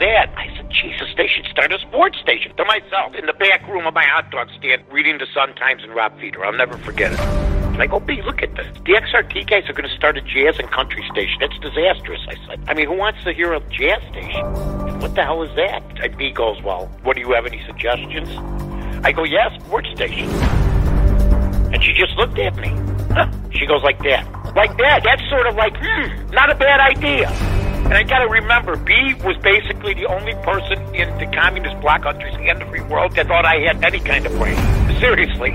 that, I said, Jesus, they should start a sports station. To myself, in the back room of my hot dog stand, reading the Sun Times and Rob Feder. I'll never forget it. I go, oh, B, look at this. The XRT guys are going to start a jazz and country station. That's disastrous, I said. I mean, who wants to hear a jazz station? What the hell is that? And B goes, well, what do you have any suggestions? I go, yeah, sports station. And she just looked at me. Huh. She goes like that. Like that. That's sort of like, hmm, not a bad idea. And I gotta remember, B was basically the only person in the communist bloc countries and the free world that thought I had any kind of brain. Seriously.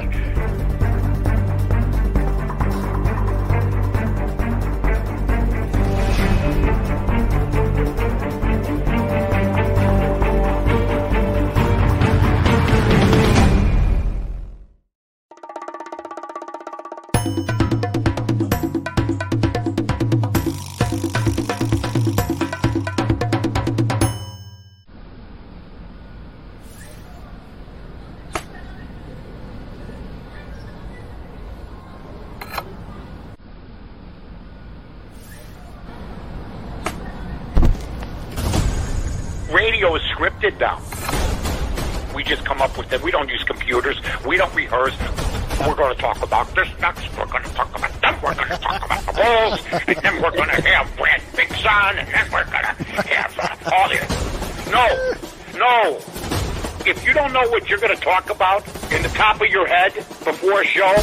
Talk about in the top of your head before a show,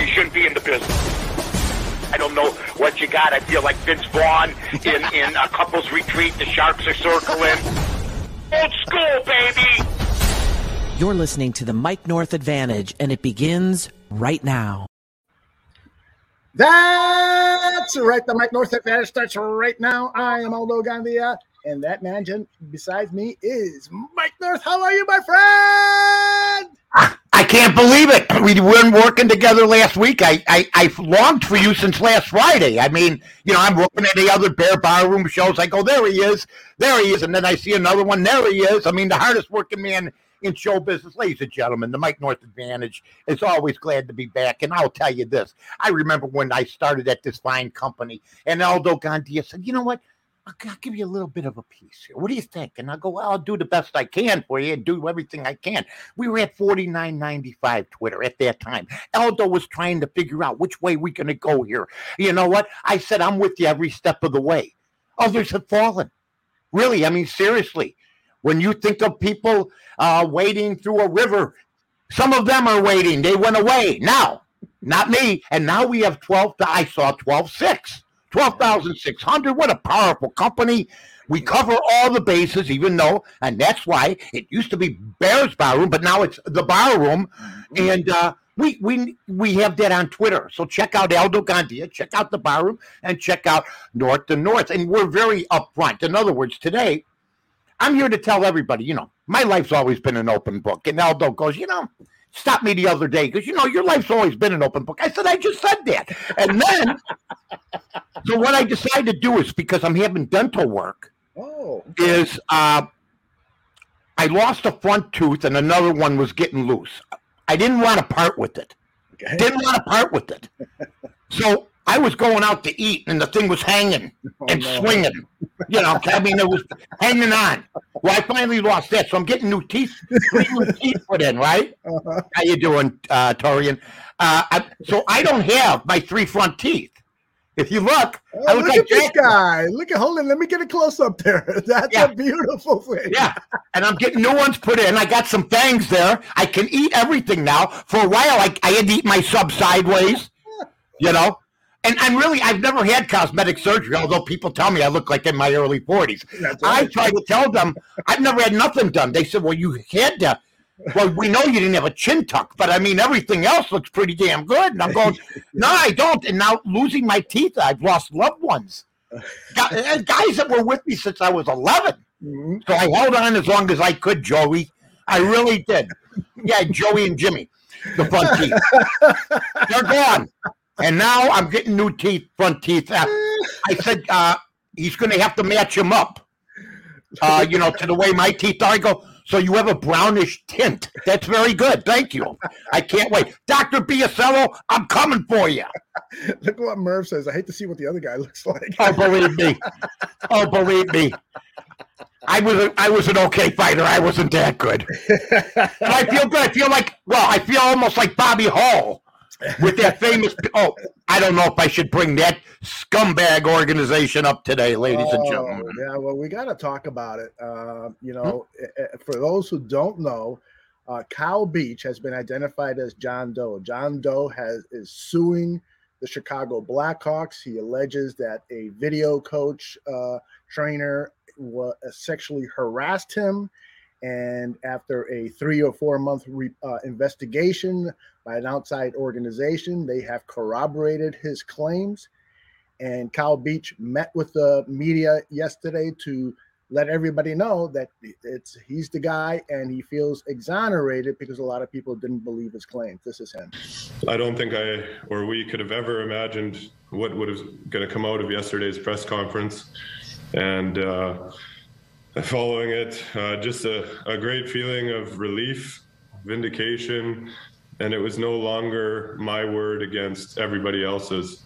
you shouldn't be in the business. I don't know what you got. I feel like Vince Vaughn in, in a couple's retreat. The Sharks are circling. Old school, baby. You're listening to the Mike North Advantage, and it begins right now. That's right. The Mike North Advantage starts right now. I am Aldo Gandia, and that man besides me is Mike North. How are you, my friend? I can't believe it. We weren't working together last week. I, I, I've longed for you since last Friday. I mean, you know, I'm looking at the other Bear Barroom shows. I go, there he is. There he is. And then I see another one. There he is. I mean, the hardest working man in show business. Ladies and gentlemen, the Mike North Advantage is always glad to be back. And I'll tell you this I remember when I started at this fine company, and Aldo Gandia said, you know what? I'll, give you a little bit of a piece here. What do you think? And I go, well, I'll do the best I can for you and do everything I can. We were at 49.95 Twitter at that time. Aldo was trying to figure out which way we're going to go here. You know what? I said, I'm with you every step of the way. Others have fallen. Really, I mean, seriously. When you think of people uh, wading through a river, some of them are waiting. They went away. Now, not me. And now we have 12. I saw 12 6. 12,600. What a powerful company. We cover all the bases, even though, and that's why it used to be Bears Bar Room, but now it's the Bar Room. And uh, we we we have that on Twitter. So check out Aldo Gandia, check out the Bar Room, and check out North to North. And we're very upfront. In other words, today, I'm here to tell everybody, you know, my life's always been an open book. And Aldo goes, you know, stopped me the other day because you know your life's always been an open book. I said I just said that, and then so what I decided to do is because I'm having dental work. Oh, is uh, I lost a front tooth and another one was getting loose. I didn't want to part with it. okay. Didn't want to part with it. So I was going out to eat and the thing was hanging Oh, and no. swinging. You know, I mean, it was hanging on. Well, I finally lost that, so I'm getting new teeth, new teeth put in. Right? Uh-huh. How you doing, uh, Torian? Uh, I, so I don't have my three front teeth. If you look, Oh, I look look like at this guy. Look at hold on. Let me get a close up there. That's Yeah. a beautiful thing. Yeah, and I'm getting new ones put in. I got some fangs there. I can eat everything now. For a while, I, I had to eat my sub sideways, you know. And I'm really, I've never had cosmetic surgery, although people tell me I look like in my early 40s. That's I right. try to tell them I've never had nothing done. They said, well, you had to well, we know you didn't have a chin tuck, but I mean, everything else looks pretty damn good. And I'm going, no, I don't. And now losing my teeth, I've lost loved ones. Guys that were with me since I was 11. Mm-hmm. So I held on as long as I could, Joey. I really did. Yeah, Joey and Jimmy, the front teeth. They're gone. And now I'm getting new teeth, front teeth. Uh, I said uh, he's going to have to match him up, uh, you know, to the way my teeth are. I go, so you have a brownish tint. That's very good. Thank you. I can't wait. Dr. Biasello, I'm coming for you. Look what Merv says. I hate to see what the other guy looks like. oh, believe me. Oh, believe me. I was a, I was an okay fighter. I wasn't that good. but I feel good. I feel like well, I feel almost like Bobby Hull with that famous. Oh, I don't know if I should bring that scumbag organization up today, ladies oh, and gentlemen. Yeah, well, we got to talk about it. Uh, you know, hmm? for those who don't know, uh, Kyle Beach has been identified as John Doe. John Doe has is suing the Chicago Blackhawks. He alleges that a video coach uh, trainer was, sexually harassed him. And after a three or four month re, uh, investigation by an outside organization, they have corroborated his claims. And Kyle Beach met with the media yesterday to let everybody know that it's he's the guy and he feels exonerated because a lot of people didn't believe his claims. This is him. I don't think I or we could have ever imagined what would have going to come out of yesterday's press conference, and uh, following it, uh, just a, a great feeling of relief, vindication, and it was no longer my word against everybody else's.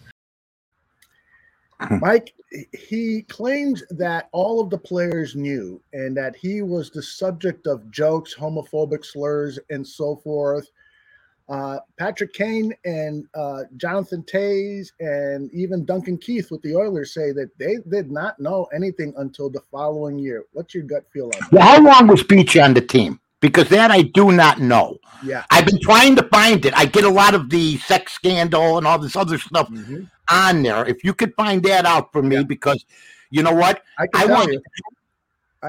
Mike, he claims that all of the players knew and that he was the subject of jokes, homophobic slurs, and so forth. Uh, Patrick Kane and uh, Jonathan Toews and even Duncan Keith with the Oilers say that they did not know anything until the following year. What's your gut feel on that? Well, how long was Beach on the team? Because that I do not know. Yeah. I've been trying to find it. I get a lot of the sex scandal and all this other stuff mm-hmm. on there. If you could find that out for me, yeah. because you know what? I, I want you.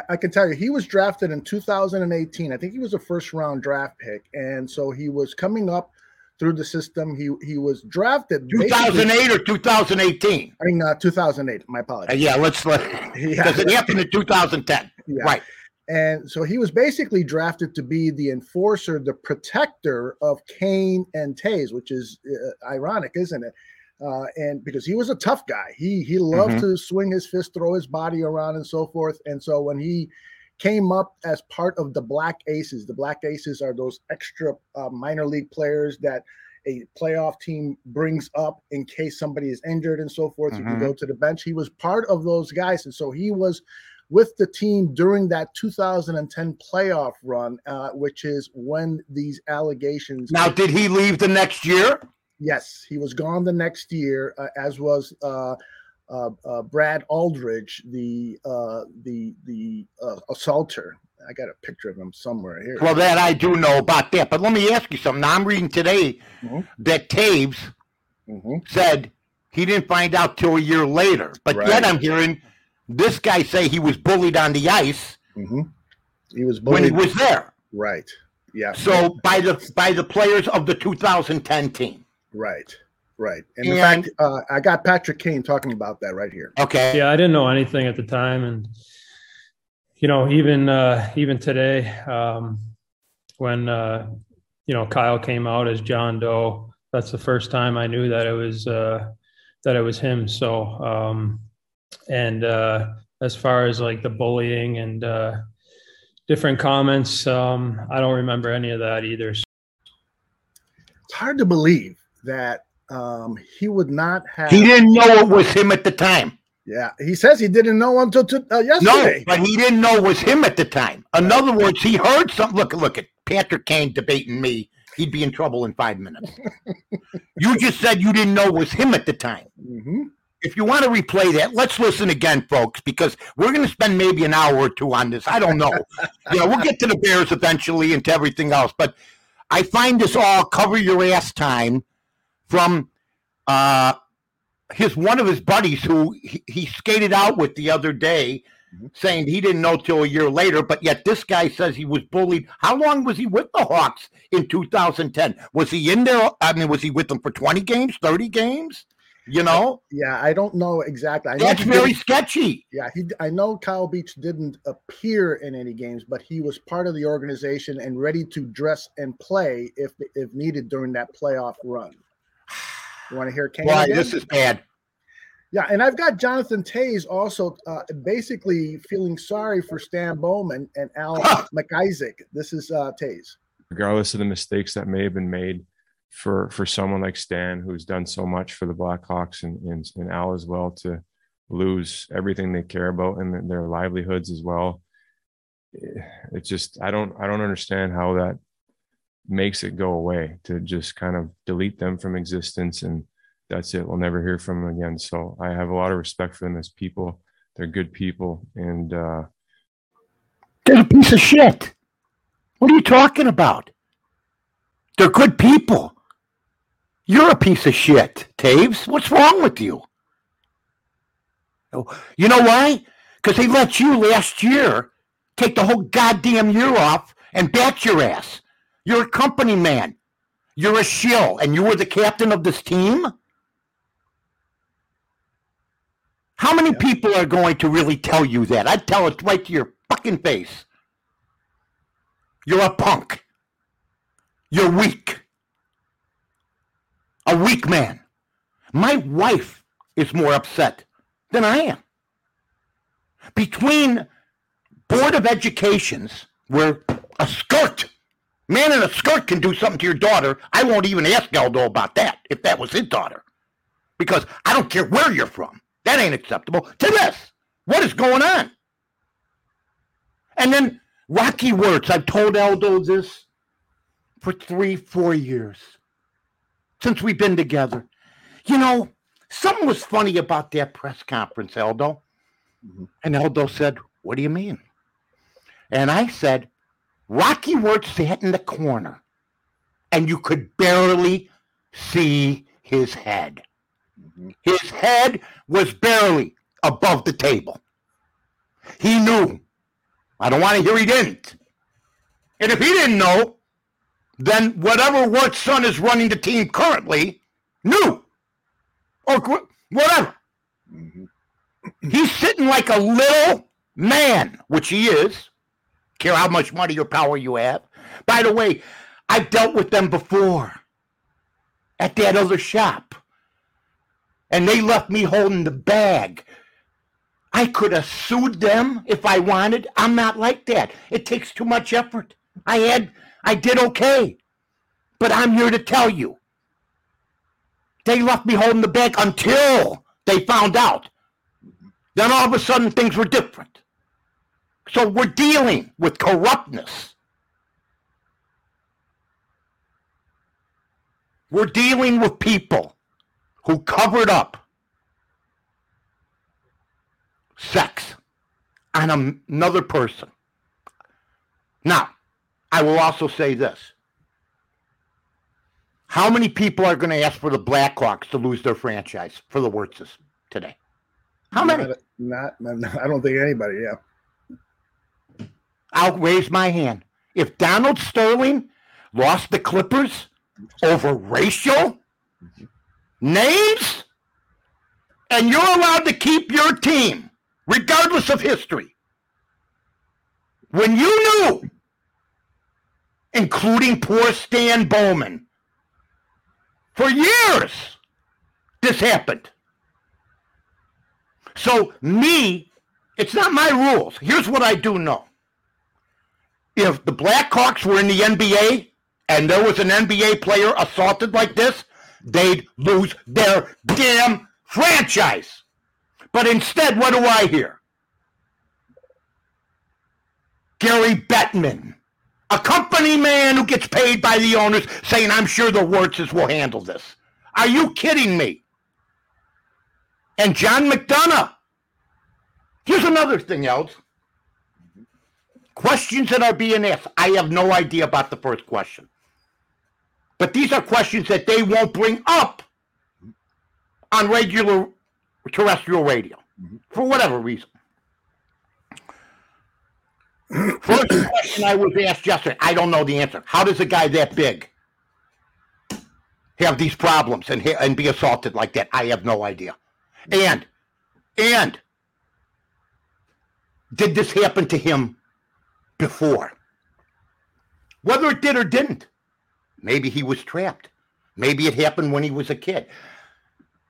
I, can tell you, he was drafted in 2018. I think he was a first round draft pick, and so he was coming up through the system. He he was drafted 2008 or 2018. I mean, uh, 2008. My apologies. Uh, yeah, let's let because it happened in 2010. Yeah. Right. And so he was basically drafted to be the enforcer, the protector of Kane and Toews, which is uh, ironic, isn't it? Uh, and because he was a tough guy, he he loved mm-hmm. to swing his fist, throw his body around, and so forth. And so when he came up as part of the Black Aces, the Black Aces are those extra uh, minor league players that a playoff team brings up in case somebody is injured and so forth. Mm-hmm. You can go to the bench. He was part of those guys, and so he was with the team during that 2010 playoff run, uh, which is when these allegations. Now, did he leave the next year? Yes, he was gone the next year, uh, as was uh, uh, uh Brad Aldridge, the uh, the the uh, assaulter. I got a picture of him somewhere here. Well, that I do know about that. But let me ask you something. Now, I'm reading today mm-hmm. that Toews mm-hmm. said he didn't find out till a year later. But right. yet I'm hearing this guy say he was bullied on the ice. Mm-hmm. He was bullied when he was there. Right. Yeah. So by the by the players of the 2010 team. Right. Right. And, in fact, uh, I got Patrick Kane talking about that right here. Okay. Yeah, I didn't know anything at the time, and you know, even uh, even today, um, when uh, you know Kyle came out as John Doe, that's the first time I knew that it was uh, that it was him. So, um, and uh, as far as like the bullying and uh, different comments, um, I don't remember any of that either. So. It's hard to believe that um, he would not have. He didn't know it was him at the time. Yeah, he says he didn't know until t- uh, yesterday. No, but he didn't know it was him at the time. In other words, he heard something. Look, look at Patrick Kane debating me. He'd be in trouble in five minutes. you just said you didn't know it was him at the time. Mm-hmm. If you want to replay that, let's listen again, folks, because we're going to spend maybe an hour or two on this. I don't know. you know, we'll get to the Bears eventually and to everything else, but I find this all cover your ass time from uh, his one of his buddies who he, he skated out with the other day saying he didn't know till a year later, but yet this guy says he was bullied. How long was he with the Hawks in 2010? Was he in there? I mean, was he with them for 20 games, 30 games? You know, Yeah, I don't know exactly. I that's he very sketchy. Yeah, he. I know Kyle Beach didn't appear in any games, but he was part of the organization and ready to dress and play if if needed during that playoff run. You want to hear Kane? Why again? this is bad. Yeah, and I've got Jonathan Toews also uh, basically feeling sorry for Stan Bowman and Al MacIsaac. This is uh, Toews. regardless of the mistakes that may have been made for for someone like Stan, who's done so much for the Blackhawks and, and, and Al as well, to lose everything they care about and their livelihoods as well. It's just I don't I don't understand how that makes it go away to just kind of delete them from existence and that's it. We'll never hear from them again. So I have a lot of respect for them as people. They're good people and uh They're a piece of shit. What are you talking about? They're good people. You're a piece of shit, Toews. What's wrong with you? You know why? Because they let you last year take the whole goddamn year off and bat your ass. You're a company man. You're a shill, and you were the captain of this team? How many people are going to really tell you that? I'd tell it right to your fucking face. You're a punk. You're weak. A weak man. My wife is more upset than I am. Between Board of Educations, where a skirt, man in a skirt can do something to your daughter, I won't even ask Aldo about that if that was his daughter. Because I don't care where you're from. That ain't acceptable. To this, what is going on? And then Rocky Wirtz, I've told Aldo this for three, four years since we've been together. You know, something was funny about that press conference, Aldo. Mm-hmm. And Aldo said, What do you mean? And I said, Rocky Wirtz sat in the corner and you could barely see his head. His head was barely above the table. He knew. I don't want to hear he didn't. And if he didn't know, then whatever Wirt's son is running the team currently knew. Or whatever. Mm-hmm. He's sitting like a little man, which he is. Care how much money or power you have. By the way, I've dealt with them before at that other shop. And they left me holding the bag. I could have sued them if I wanted. I'm not like that. It takes too much effort. I had, I did okay. But I'm here to tell you. They left me holding the bag until they found out. Then all of a sudden things were different. So we're dealing with corruptness. We're dealing with people who covered up sex on another person. Now, I will also say this. How many people are going to ask for the Blackhawks to lose their franchise for the Wirtzes today? How many? Not, not. I don't think anybody. Yeah. I'll raise my hand. If Donald Sterling lost the Clippers over racial names, and you're allowed to keep your team, regardless of history, when you knew, including poor Stan Bowman, for years, this happened. So, me, it's not my rules. Here's what I do know if the Blackhawks were in the NBA and there was an NBA player assaulted like this, they'd lose their damn franchise. But instead, what do I hear? Gary Bettman, a company man who gets paid by the owners, saying, I'm sure the Wirtzes will handle this. Are you kidding me? And John McDonough. Here's another thing else questions that are being asked. I have no idea about the first question. But these are questions that they won't bring up on regular terrestrial radio for whatever reason. First question I was asked yesterday, I don't know the answer. How does a guy that big have these problems and and be assaulted like that? I have no idea. And and did this happen to him before? Whether it did or didn't, maybe he was trapped. Maybe it happened when he was a kid.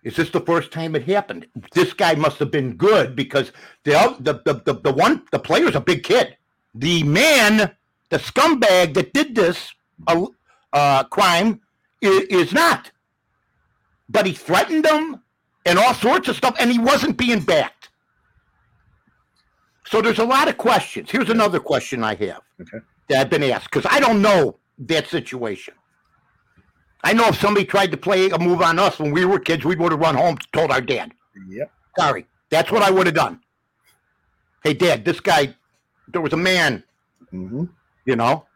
Is this the first time it happened? This guy must have been good because the the the the, the one the player's a big kid. The man, the scumbag that did this uh, uh, crime, is, is not. But he threatened them and all sorts of stuff, and he wasn't being backed. So there's a lot of questions. Here's another question I have Okay. that I've been asked because I don't know that situation. I know if somebody tried to play a move on us when we were kids, we would have run home, told our dad. Yep. Sorry, that's what I would have done. Hey, Dad, this guy, there was a man, hmm you know.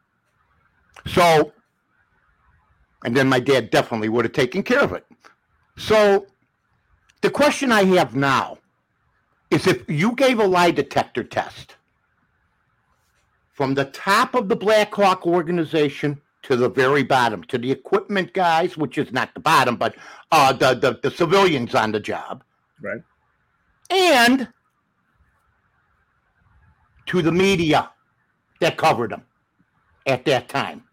So, and then my dad definitely would have taken care of it. So, the question I have now is if you gave a lie detector test from the top of the Black Hawk organization to the very bottom, to the equipment guys, which is not the bottom, but uh, the, the, the civilians on the job, Right. and to the media that covered them at that time.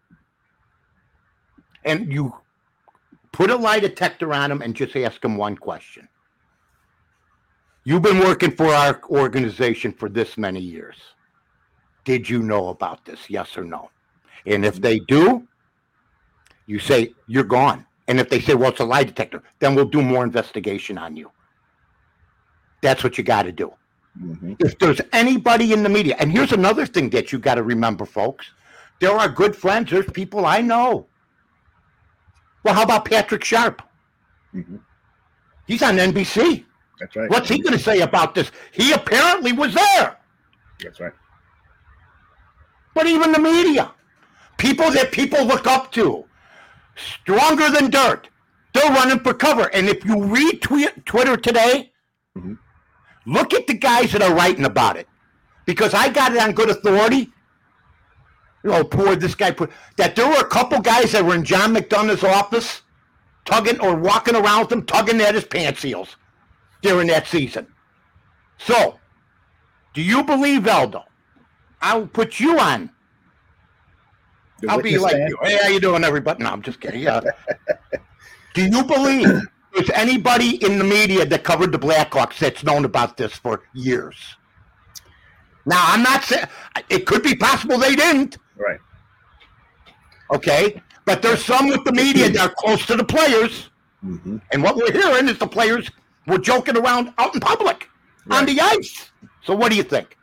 And you put a lie detector on them and just ask them one question. You've been working for our organization for this many years. Did you know about this? Yes or no? And if they do, you say, you're gone. And if they say, well, it's a lie detector, then we'll do more investigation on you. That's what you got to do hmm if there's anybody in the media, and here's another thing that you got to remember, folks. There are good friends. There's people I know. Well, how about Patrick Sharp? Mhm. He's on NBC. That's right. What's he going to say about this? He apparently was there. That's right. But even the media, people that people look up to, stronger than dirt, they're running for cover. And if you read tweet, Twitter today, Mhm. look at the guys that are writing about it. Because I got it on good authority. Know, poor this guy put that there were a couple guys that were in John McDonough's office, tugging or walking around with him, tugging at his pants heels during that season. So, do you believe Eldo? I'll put you on The I'll be like stand? you. Hey, how you doing, everybody? No, I'm just kidding. Yeah. Do you believe there's anybody in the media that covered the Blackhawks that's known about this for years? Now, I'm not saying it could be possible they didn't. Right. Okay, but there's some with the media that are close to the players, hmm and what we're hearing is the players were joking around out in public on the ice. So, what do you think?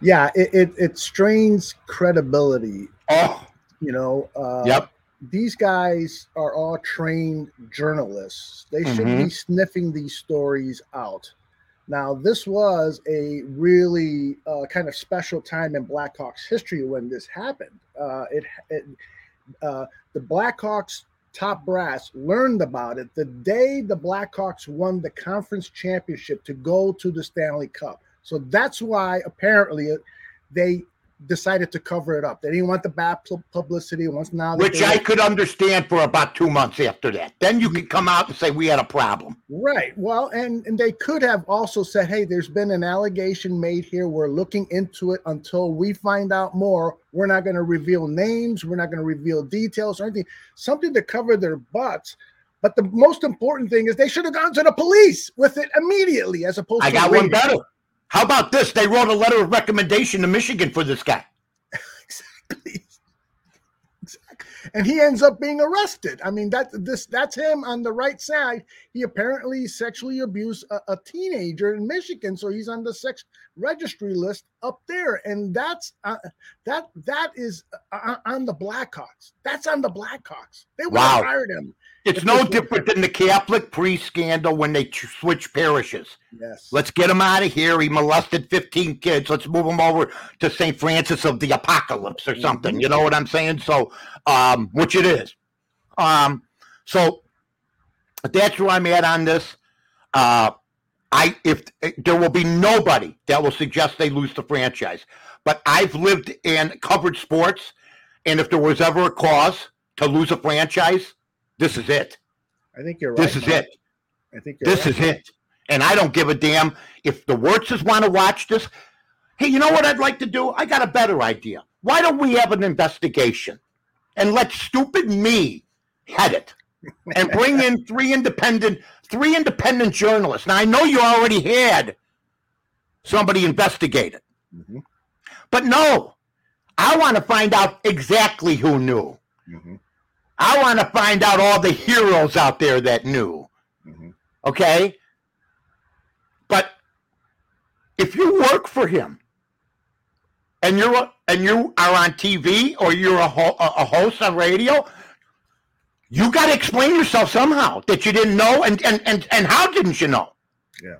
Yeah, it, it it strains credibility. Oh, You know. Uh, yep. These guys are all trained journalists. They should Mhm. be sniffing these stories out. Now, this was a really uh, kind of special time in Blackhawks history when this happened. Uh, it, it uh, the Blackhawks top brass learned about it the day the Blackhawks won the conference championship to go to the Stanley Cup. So that's why apparently they decided to cover it up. They didn't want the bad publicity. Once now, Which I could understand for about two months after that. Then you could come out and say we had a problem. Right. Well, and and they could have also said, "Hey, there's been an allegation made here. We're looking into it until we find out more. We're not going to reveal names. We're not going to reveal details or anything. Something to cover their butts." But the most important thing is they should have gone to the police with it immediately, as opposed I to got one better. How about this? They wrote a letter of recommendation to Michigan for this guy. Exactly. Exactly. And he ends up being arrested. I mean, that this that's him on the right side. He apparently sexually abused a, a teenager in Michigan, so he's on the sex registry list up there. And that's uh, that that is uh, on the Blackhawks. That's on the Blackhawks. They would have Wow. hired him. It's no different than the Catholic priest scandal when they ch- switch parishes. Yes. Let's get him out of here. He molested 15 kids. Let's move him over to St. Francis of the Apocalypse or something. You know what I'm saying? So, um, which it is. Um, so that's where I'm at on this. Uh, I if there will be nobody that will suggest they lose the franchise. But I've lived and covered sports, and if there was ever a cause to lose a franchise, this is it. I think you're right. This is Mike. it. I think you're This right. is it. And I don't give a damn if the Wirtzes want to watch this. Hey, you know what I'd like to do? I got a better idea. Why don't we have an investigation and let stupid me head it and bring in three independent three independent journalists. Now I know you already had somebody investigate it. Mhm. But no, I want to find out exactly who knew. Mhm. I want to find out all the heroes out there that knew. Mhm. Okay? But if you work for him and you're and you are on TV or you're a, ho- a host on radio, you got to explain yourself somehow that you didn't know and and and and how didn't you know? Yeah.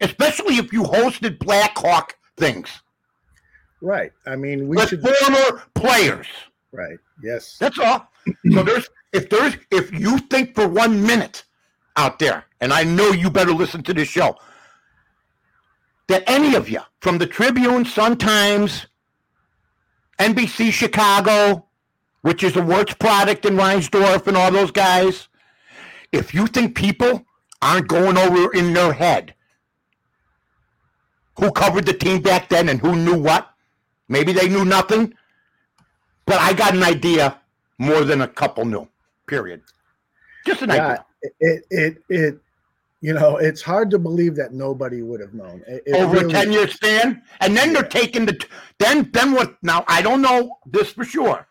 Especially if you hosted Black Hawk things Right. I mean, we with should. former players. Right. Yes. That's all. So there's if there's if you think for one minute out there, and I know you better listen to this show, that any of you from the Tribune, Sun Times, NBC Chicago, which is a Wirtz product in Reinsdorf and all those guys, if you think people aren't going over in their head who covered the team back then and who knew what, maybe they knew nothing, but I got an idea more than a couple knew. Period. Just an yeah. idea. It, it it you know it's hard to believe that nobody would have known It- it Over really- a ten year span, and then they're taking the then then what? Now I don't know this for sure,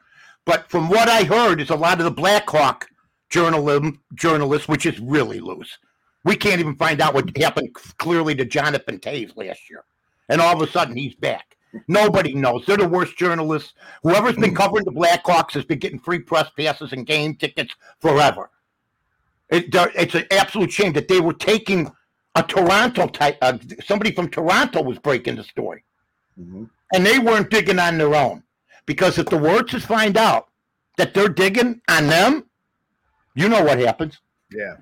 but from what I heard, is a lot of the Blackhawk journalism journalists, which is really loose. We can't even find out what happened clearly to Jonathan Toews last year, and all of a sudden he's back. Nobody knows. They're the worst journalists. Whoever's been covering the Blackhawks has been getting free press passes and game tickets forever. It, it's an absolute shame that they were taking a Toronto type. Uh, somebody from Toronto was breaking the story, Mhm. and they weren't digging on their own. Because if the Wirtzes find out that they're digging on them, you know what happens. Yeah.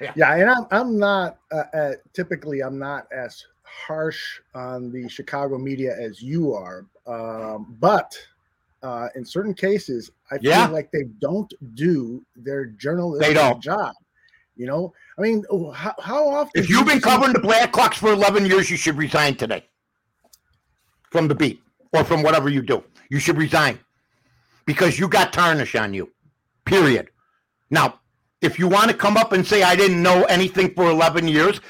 Yeah. Yeah, and I'm I'm not uh, uh, typically I'm not as harsh on the Chicago media as you are, um, but uh, in certain cases, I feel like they don't do their journalistic They don't. job. You know, I mean, oh, how, how often? If you've been covering the Blackhawks for 11 years, you should resign today from the beat or from whatever you do. You should resign because you got tarnish on you, period. Now, if you want to come up and say, I didn't know anything for 11 years,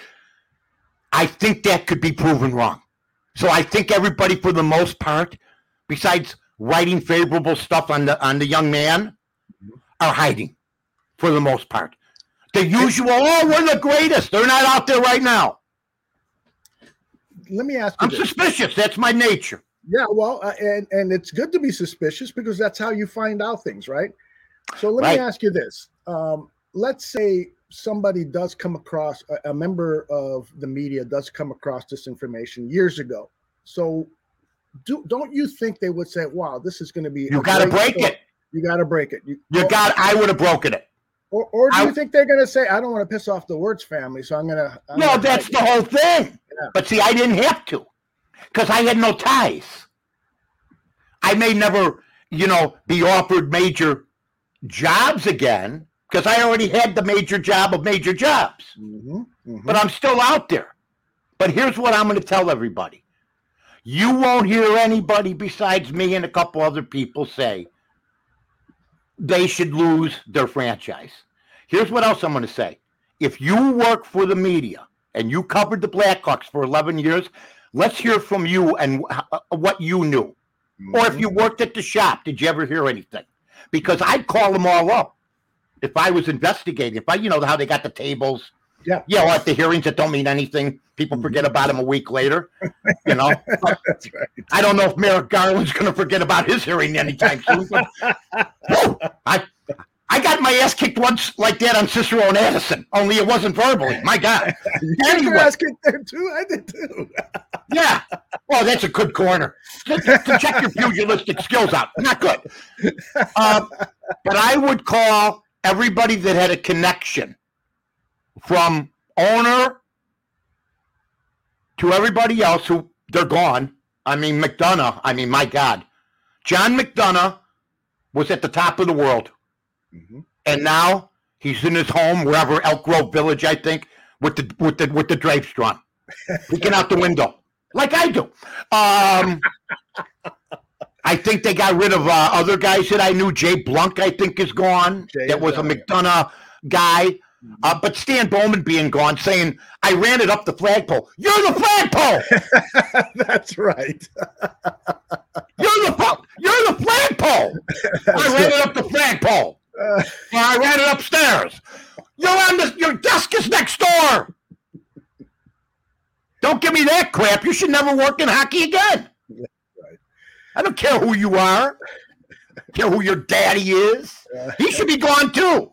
I think that could be proven wrong. So I think everybody, for the most part, besides writing favorable stuff on the on the young man, are hiding for the most part. The usual, oh, we're the greatest. They're not out there right now. Let me ask you I'm this. suspicious. That's my nature. Yeah, well, uh, and and it's good to be suspicious because that's how you find out things, right? So let Right. me ask you this: um, Let's say somebody does come across a, a member of the media does come across this information years ago. So, do don't you think they would say, "Wow, this is going to be"? You got to break story." it. You got to break it. You, You got. I would have broken it. Or, or do I- you think they're going to say, "I don't want to piss off the Wirtz family, so I'm going to"? No, that's the whole thing. Yeah. But see, I didn't have to because I had no ties. I may never, you know, be offered major jobs again because I already had the major job of major jobs. hmm But I'm still out there. But here's what I'm going to tell everybody. You won't hear anybody besides me and a couple other people say they should lose their franchise. Here's what else I'm going to say. If you work for the media and you covered the Blackhawks for 11 years, let's hear from you and uh, uh, what you knew. Or if mm-hmm. you worked at the shop, did you ever hear anything? Because I'd call them all up if I was investigating. If I, you know, how they got the tables. Yeah. Yeah, at the hearings that don't mean anything. People forget about them a week later. You know, right. I don't know if Merrick Garland's going to forget about his hearing anytime soon. But, Whoa, I, I got my ass kicked once like that on Cicero and Addison, only it wasn't verbally. My God. You got Anyway. your ass kicked there too. I did too. Yeah. Well, that's a good corner. To, to check your pugilistic skills out. Not good. Um, but I would call everybody that had a connection from owner to everybody else who they're gone. I mean, McDonough. I mean, my God, John McDonough was at the top of the world, Mm-hmm. and now he's in his home wherever Elk Grove Village, I think, with the with the with the drapes drawn, looking out the window like I do. Um, I think they got rid of uh, other guys that I knew. Jay Blunk, I think, is gone. Jay that was a. McDonough guy. Uh, but Stan Bowman being gone, saying, I ran it up the flagpole. You're the flagpole! That's right. You're the, you're the flagpole! I ran it up the flagpole. Uh, I ran it upstairs. You're on the, your desk is next door. Don't give me that crap. You should never work in hockey again. I don't care who you are. care who your daddy is. He should be gone too.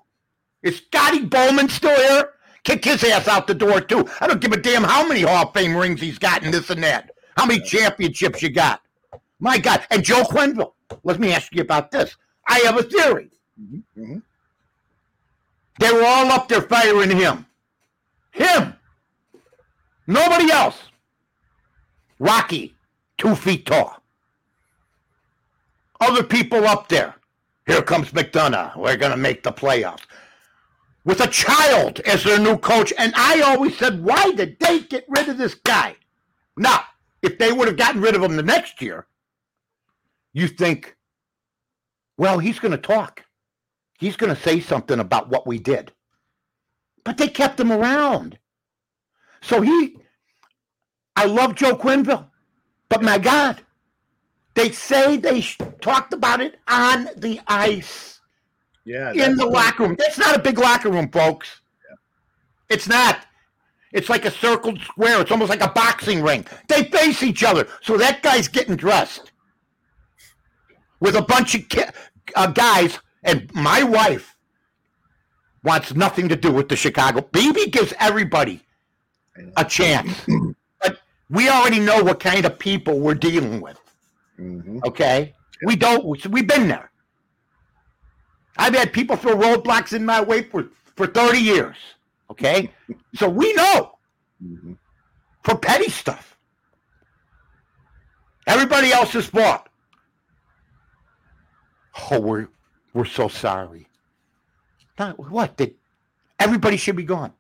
Is Scotty Bowman still here? Kick his ass out the door too. I don't give a damn how many Hall of Fame rings he's got and this and that. How many championships you got? My God. And Joe Quenneville. Let me ask you about this. I have a theory. mhm. They were all up there firing him. Him. Nobody else. Rocky, two feet tall. Other people up there. Here comes McDonough. We're going to make the playoffs. With a child as their new coach. And I always said, why did they get rid of this guy? Now, if they would have gotten rid of him the next year, you think, well, he's going to talk he's going to say something about what we did. But they kept him around. So he, I love Joe Quenneville, but my God, they say they sh- talked about it on the ice Yeah. in the locker room. That's not a big locker room, folks. It's not. It's like a circled square. It's almost like a boxing ring. They face each other. So that guy's getting dressed with a bunch of ki- uh, guys, and my wife wants nothing to do with the Chicago. BB gives everybody a chance, but we already know what kind of people we're dealing with. Mhm. Okay, we don't. We've been there. I've had people throw roadblocks in my way for for thirty years. Okay, so we know Mhm. for petty stuff. Everybody else is bought. Oh, we're we're so sorry. Not what? did everybody should be gone.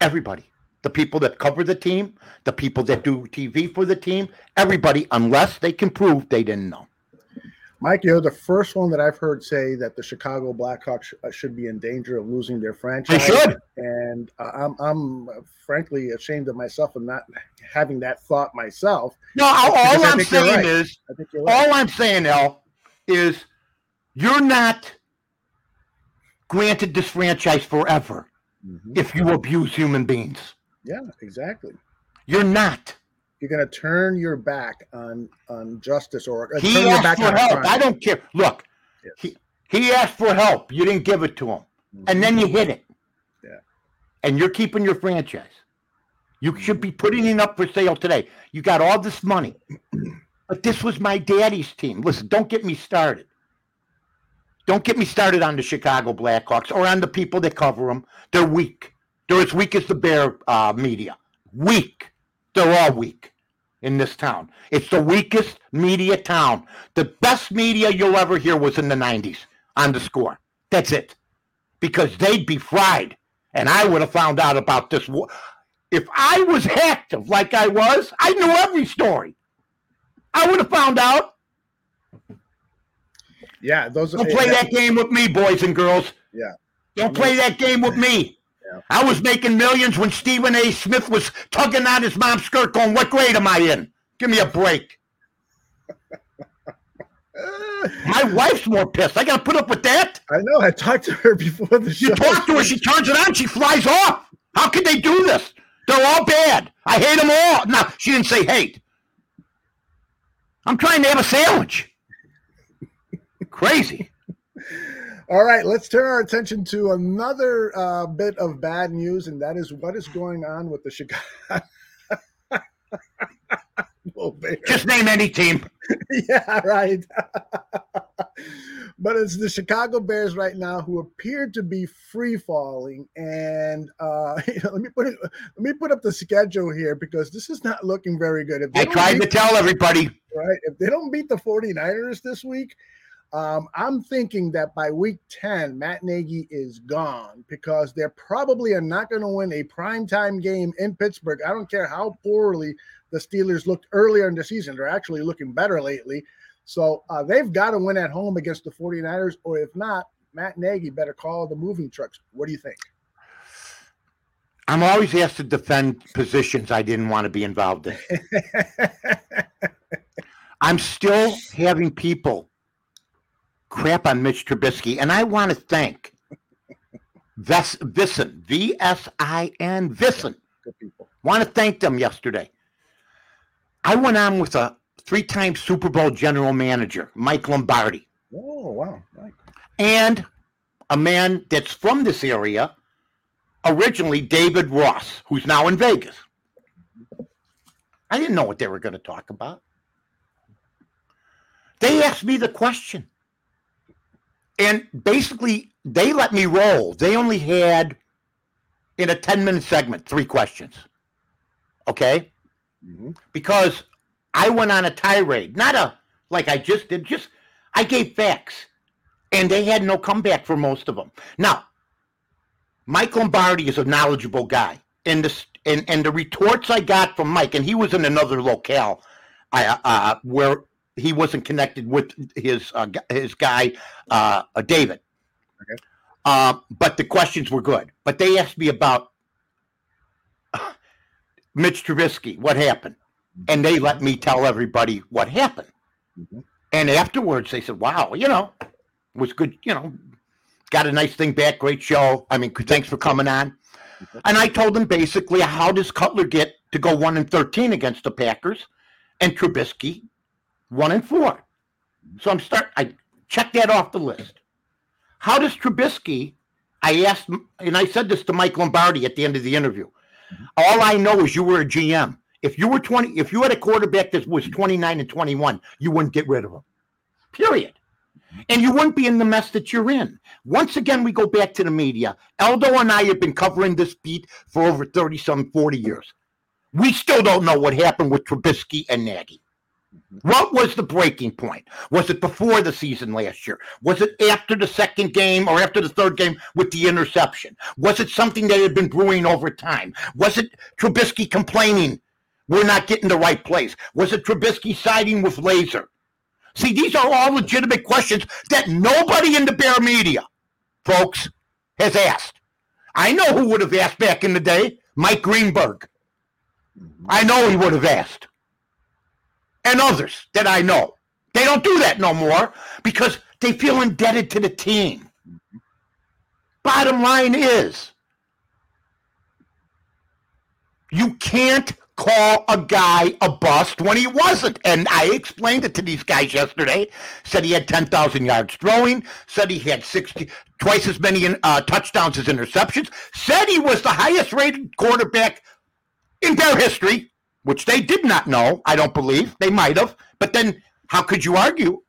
Everybody. The people that cover the team, the people that do TV for the team, everybody, unless they can prove they didn't know. Mike, you're the first one that I've heard say that the Chicago Blackhawks uh, should be in danger of losing their franchise. They should. And uh, I'm, I'm frankly ashamed of myself of not having that thought myself. No, all, I'm saying right. is, right. all I'm saying, El, is you're not granted this franchise forever Mhm. if you abuse human beings. Yeah, exactly. You're not. You're going to turn your back on on justice or uh, He turn your asked back for on help. I don't care. Look, Yes. he, he asked for help. You didn't give it to him. And then you hit it. Yeah. And you're keeping your franchise. You should be putting it up for sale today. You got all this money. But this was my daddy's team. Listen, don't get me started. Don't get me started on the Chicago Blackhawks or on the people that cover them. They're weak. They're as weak as the Bear uh, media. Weak. They're all weak in this town. It's the weakest media town. The best media you'll ever hear was in the 90s on the score. That's it. Because they'd be fried. And I would have found out about this. wa- If I was active like I was, I knew every story. I would have found out. Yeah, those Don't play that game with me, boys and girls. Yeah. Don't play that game with me. I was making millions when Stephen A. Smith was tugging on his mom's skirt going, What grade am I in? Give me a break. My wife's more pissed. I got to put up with that. I know. I talked to her before the show. You talk to her, she turns it on, she flies off. How could they do this? They're all bad. I hate them all. No, she didn't say hate. I'm trying to have a sandwich. Crazy. All right, let's turn our attention to another uh, bit of bad news, and that is what is going on with the Chicago. Bears. Just name any team. yeah, right. but it's the Chicago Bears right now who appear to be free falling. And uh, you know, let me put it, let me put up the schedule here because this is not looking very good. I tried to tell everybody. Right, if they don't beat the 49ers this week, um, I'm thinking that by week 10, Matt Nagy is gone because they're probably not going to win a primetime game in Pittsburgh. I don't care how poorly the Steelers looked earlier in the season. They're actually looking better lately. So uh, they've got to win at home against the 49ers, or if not, Matt Nagy better call the moving trucks. What do you think? I'm always asked to defend positions I didn't want to be involved in. I'm still having people crap on Mitch Trubisky, and I want to thank Ves- Visson, V S I N, Visson. Good people. Want to thank them yesterday. I went on with a three time Super Bowl general manager, Mike Lombardi. Oh, wow. Right. And a man that's from this area, originally David Ross, who's now in Vegas. I didn't know what they were going to talk about. They asked me the question. And basically, they let me roll. They only had, in a 10 minute segment, three questions. Okay? Mm-hmm. Because I went on a tirade, not a like I just did, just I gave facts. And they had no comeback for most of them. Now, Mike Lombardi is a knowledgeable guy. And the and, and the retorts I got from Mike, and he was in another locale I, uh, where he wasn't connected with his uh, his guy uh, uh, David. Okay. Uh, but the questions were good. But they asked me about Mitch Trubisky. What happened? and they let me tell everybody what happened. Mm-hmm. And afterwards, they said, "Wow, you know, was good. You know, got a nice thing back. Great show. I mean, thanks for coming on." Mm-hmm. And I told them basically, how does Cutler get to go one and thirteen against the Packers, and Trubisky one and four? So I'm start. I check that off the list. How does Trubisky? I asked, and I said this to Mike Lombardi at the end of the interview. All I know is you were a GM. If you were 20, if you had a quarterback that was 29 and 21, you wouldn't get rid of him. Period. And you wouldn't be in the mess that you're in. Once again, we go back to the media. Eldo and I have been covering this beat for over 30 some 40 years. We still don't know what happened with Trubisky and Nagy. What was the breaking point? Was it before the season last year? Was it after the second game or after the third game with the interception? Was it something that had been brewing over time? Was it Trubisky complaining we're not getting the right place. Was it Trubisky siding with Lazor? See, these are all legitimate questions that nobody in the Bear media, folks, has asked. I know who would have asked back in the day Mike Greenberg. I know he would have asked. And others that I know. They don't do that no more because they feel indebted to the team. Bottom line is, you can't call a guy a bust when he wasn't. And I explained it to these guys yesterday. Said he had 10,000 yards throwing, said he had 60, twice as many uh, touchdowns as interceptions, said he was the highest rated quarterback in their history, which they did not know, I don't believe. They might have. But then how could you argue?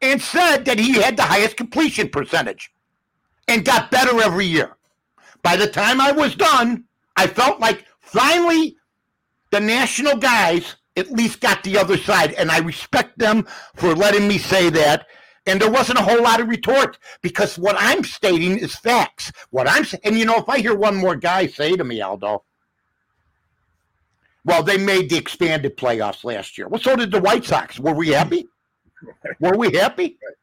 And said that he had the highest completion percentage and got better every year. By the time I was done, I felt like finally the national guys at least got the other side, and I respect them for letting me say that. And there wasn't a whole lot of retort because what I'm stating is facts. What I'm saying, and you know, if I hear one more guy say to me, Aldo, well, they made the expanded playoffs last year. Well, so did the White Sox. Were we happy? Were we happy? Right.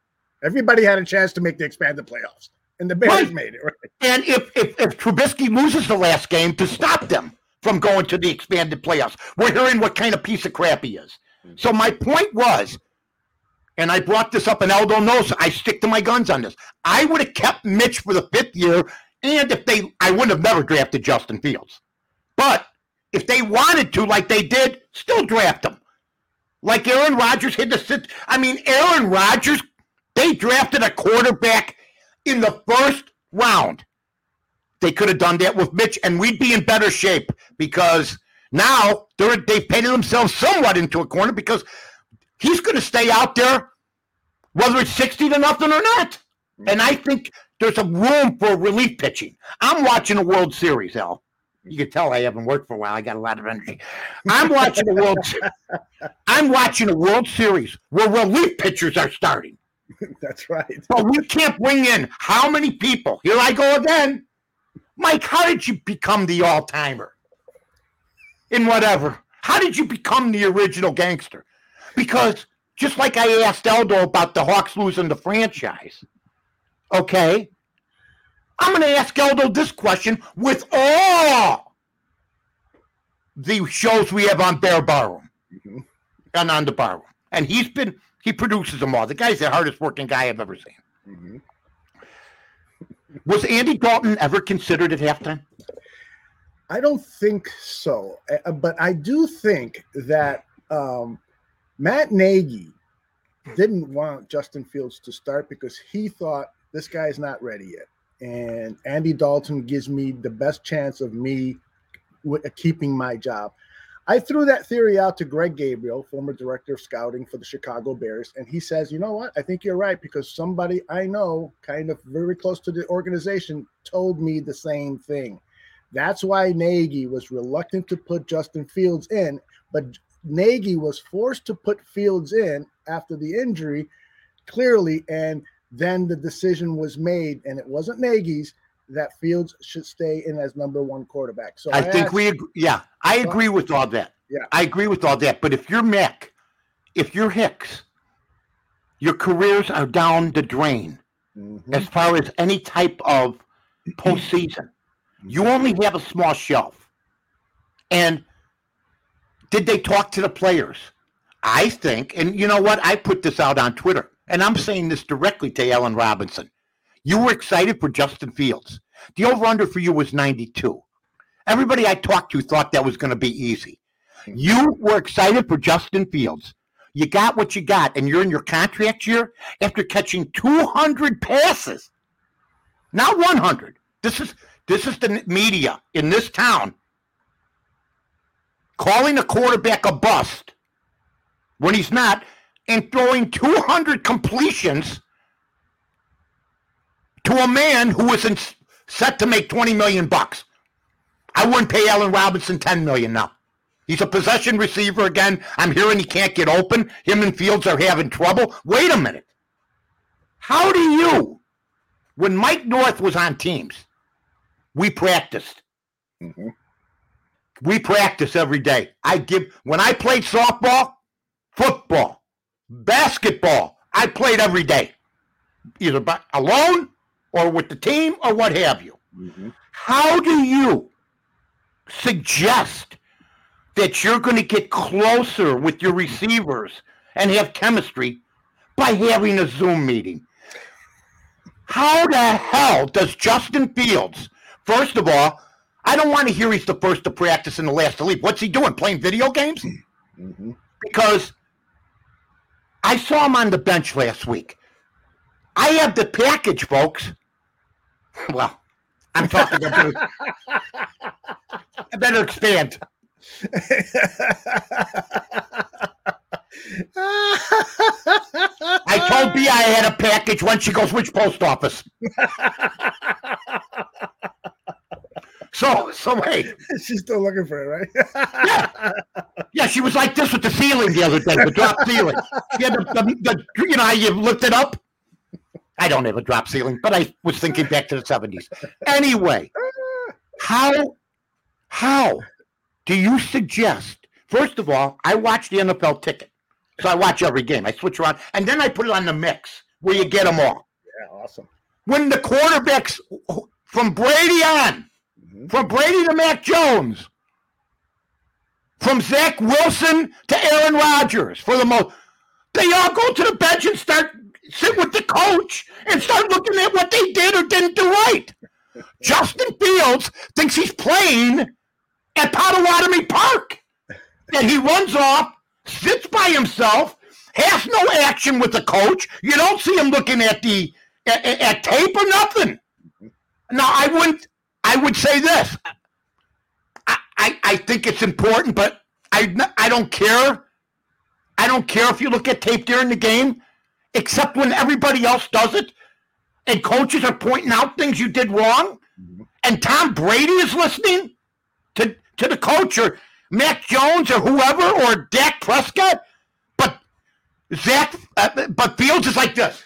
Everybody had a chance to make the expanded playoffs, and the Bears right. made it. Right? And if, if if Trubisky loses the last game to stop them, from going to the expanded playoffs. We're hearing what kind of piece of crap he is. Mm-hmm. So my point was, and I brought this up, and Aldo knows I stick to my guns on this. I would have kept Mitch for the fifth year, and if they, I wouldn't have never drafted Justin Fields. But if they wanted to, like they did, still draft him. Like Aaron Rodgers hit the. I mean, Aaron Rodgers, they drafted a quarterback in the first round. They could have done that with Mitch, and we'd be in better shape because now they've painted themselves somewhat into a corner because he's going to stay out there whether it's 60 to nothing or not. And I think there's a room for relief pitching. I'm watching a World Series, Al. You can tell I haven't worked for a while. I got a lot of energy. I'm watching the World I'm watching a World Series where relief pitchers are starting. That's right. But we can't bring in how many people? Here I go again. Mike, how did you become the all timer? In whatever. How did you become the original gangster? Because just like I asked Eldo about the Hawks losing the franchise, okay, I'm going to ask Eldo this question with all the shows we have on Bear Barroom Mhm. and on the Barroom. And he's been, he produces them all. The guy's the hardest working guy I've ever seen. Mhm. Was Andy Dalton ever considered at halftime? I don't think so, Uh, but I do think that um, Matt Nagy didn't want Justin Fields to start because he thought this guy's not ready yet, and Andy Dalton gives me the best chance of me w- uh, keeping my job. I threw that theory out to Greg Gabriel, former director of scouting for the Chicago Bears, and he says, "You know what? I think you're right because somebody I know, kind of very close to the organization, told me the same thing." That's why Nagy was reluctant to put Justin Fields in, but Nagy was forced to put Fields in after the injury, clearly, and then the decision was made, and it wasn't Nagy's that Fields should stay in as number one quarterback. So I think asked- we, ag- yeah, I agree with all that. Yeah. I agree with all that. But if you're Mick, if you're Hicks, your careers are down the drain Mhm. as far as any type of postseason. You only have a small shelf. And did they talk to the players? I think, and you know what? I put this out on Twitter, and I'm saying this directly to Allen Robinson. You were excited for Justin Fields. The over under for you was 92. Everybody I talked to thought that was going to be easy. You were excited for Justin Fields. You got what you got, and you're in your contract year after catching 200 passes, not 100. This is this is the media in this town calling a quarterback a bust when he's not, and throwing 200 completions to a man who was in, set to make 20 million bucks. I wouldn't pay Allen Robinson 10 million now. He's a possession receiver again. I'm hearing he can't get open. Him and Fields are having trouble. Wait a minute. How do you, when Mike North was on teams, we practiced. Mhm. We practice every day. I give when I played softball, football, basketball, I played every day. Either by, alone or with the team or what have you. Mhm. How do you suggest that you're going to get closer with your receivers and have chemistry by having a Zoom meeting? How the hell does Justin Fields, first of all, I don't want to hear he's the first to practice and the last to leave. What's he doing? Playing video games? Mhm. Because I saw him on the bench last week. I have the package, folks. Well, I'm talking about. I better expand. I told B I had a package when she goes, which post office? So, so wait. She's still looking for it, right? Yeah, Yeah, she was like this with the ceiling the other day, the drop ceiling. She had the, the, the you know how you lift it up? I don't have a drop ceiling, but I was thinking back to the 70s. Anyway, how how do you suggest? First of all, I watch the NFL ticket. So I watch every game. I switch around and then I put it on the mix where you get them all. yeah, awesome. When the quarterbacks from Brady on, Mhm. from Brady to Mac Jones, from Zach Wilson to Aaron Rodgers, for the most, they all go to the bench and start sit with the coach and start looking at what they did or didn't do right. Justin Fields thinks he's playing at Potawatomi Park, and he runs off, sits by himself, has no action with the coach. You don't see him looking at the at, at- at tape or nothing. Now I wouldn't. I would say this. I, I, I think it's important, but I, I don't care. I don't care if you look at tape during the game. except when everybody else does it and coaches are pointing out things you did wrong and Tom Brady is listening to, to the coach or Mac Jones or whoever or Dak Prescott, but Zach, uh, but Fields is like this.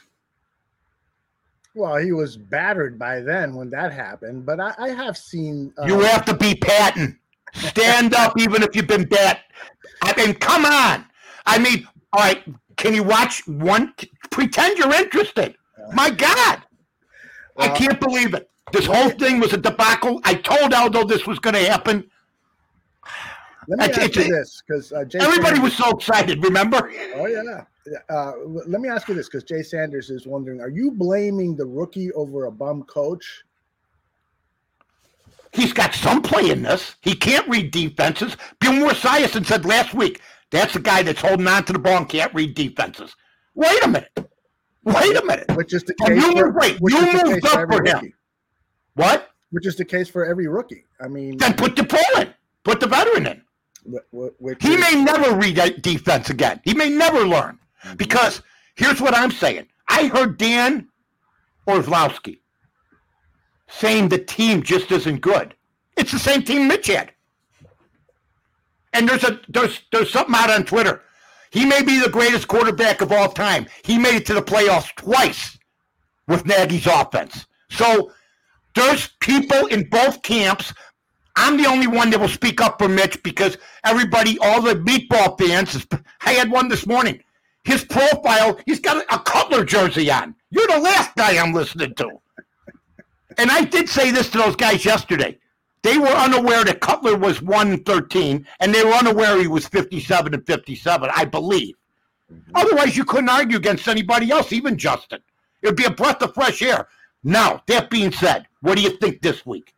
Well, he was battered by then when that happened, but I, I have seen. Uh, you have to be Patton. Stand up, even if you've been bat. I mean, come on. I mean, all right. Can you watch one? Pretend you're interested. My God, I can't believe it. This whole thing was a debacle. I told Aldo this was going to happen. Let me ask you this, because uh, everybody Sanders, was so excited. Remember? Oh yeah. Uh, let me ask you this, because Jay Sanders is wondering: Are you blaming the rookie over a bum coach? He's got some play in this. He can't read defenses. Boomer Esiason said last week that's the guy that's holding on to the ball and can't read defenses. Wait a minute. Wait a minute. Which is the case. You, for, wait, you moved up for him. Rookie. What? Which is the case for every rookie. I mean, then put the pro in. Put the veteran in. He is, may never read defense again. He may never learn. Mm-hmm. Because here's what I'm saying. I heard Dan Orlovsky saying the team just isn't good. It's the same team Mitch had. And there's a there's there's something out on Twitter. He may be the greatest quarterback of all time. He made it to the playoffs twice with Nagy's offense. So there's people in both camps. I'm the only one that will speak up for Mitch because everybody, all the meatball fans, I had one this morning. His profile, he's got a, Cutler jersey on. You're the last guy I'm listening to. And I did say this to those guys yesterday. They were unaware that Cutler was 113, and they were unaware he was 57 and 57, I believe. Mm-hmm. Otherwise, you couldn't argue against anybody else, even Justin. It would be a breath of fresh air. Now, that being said, what do you think this week?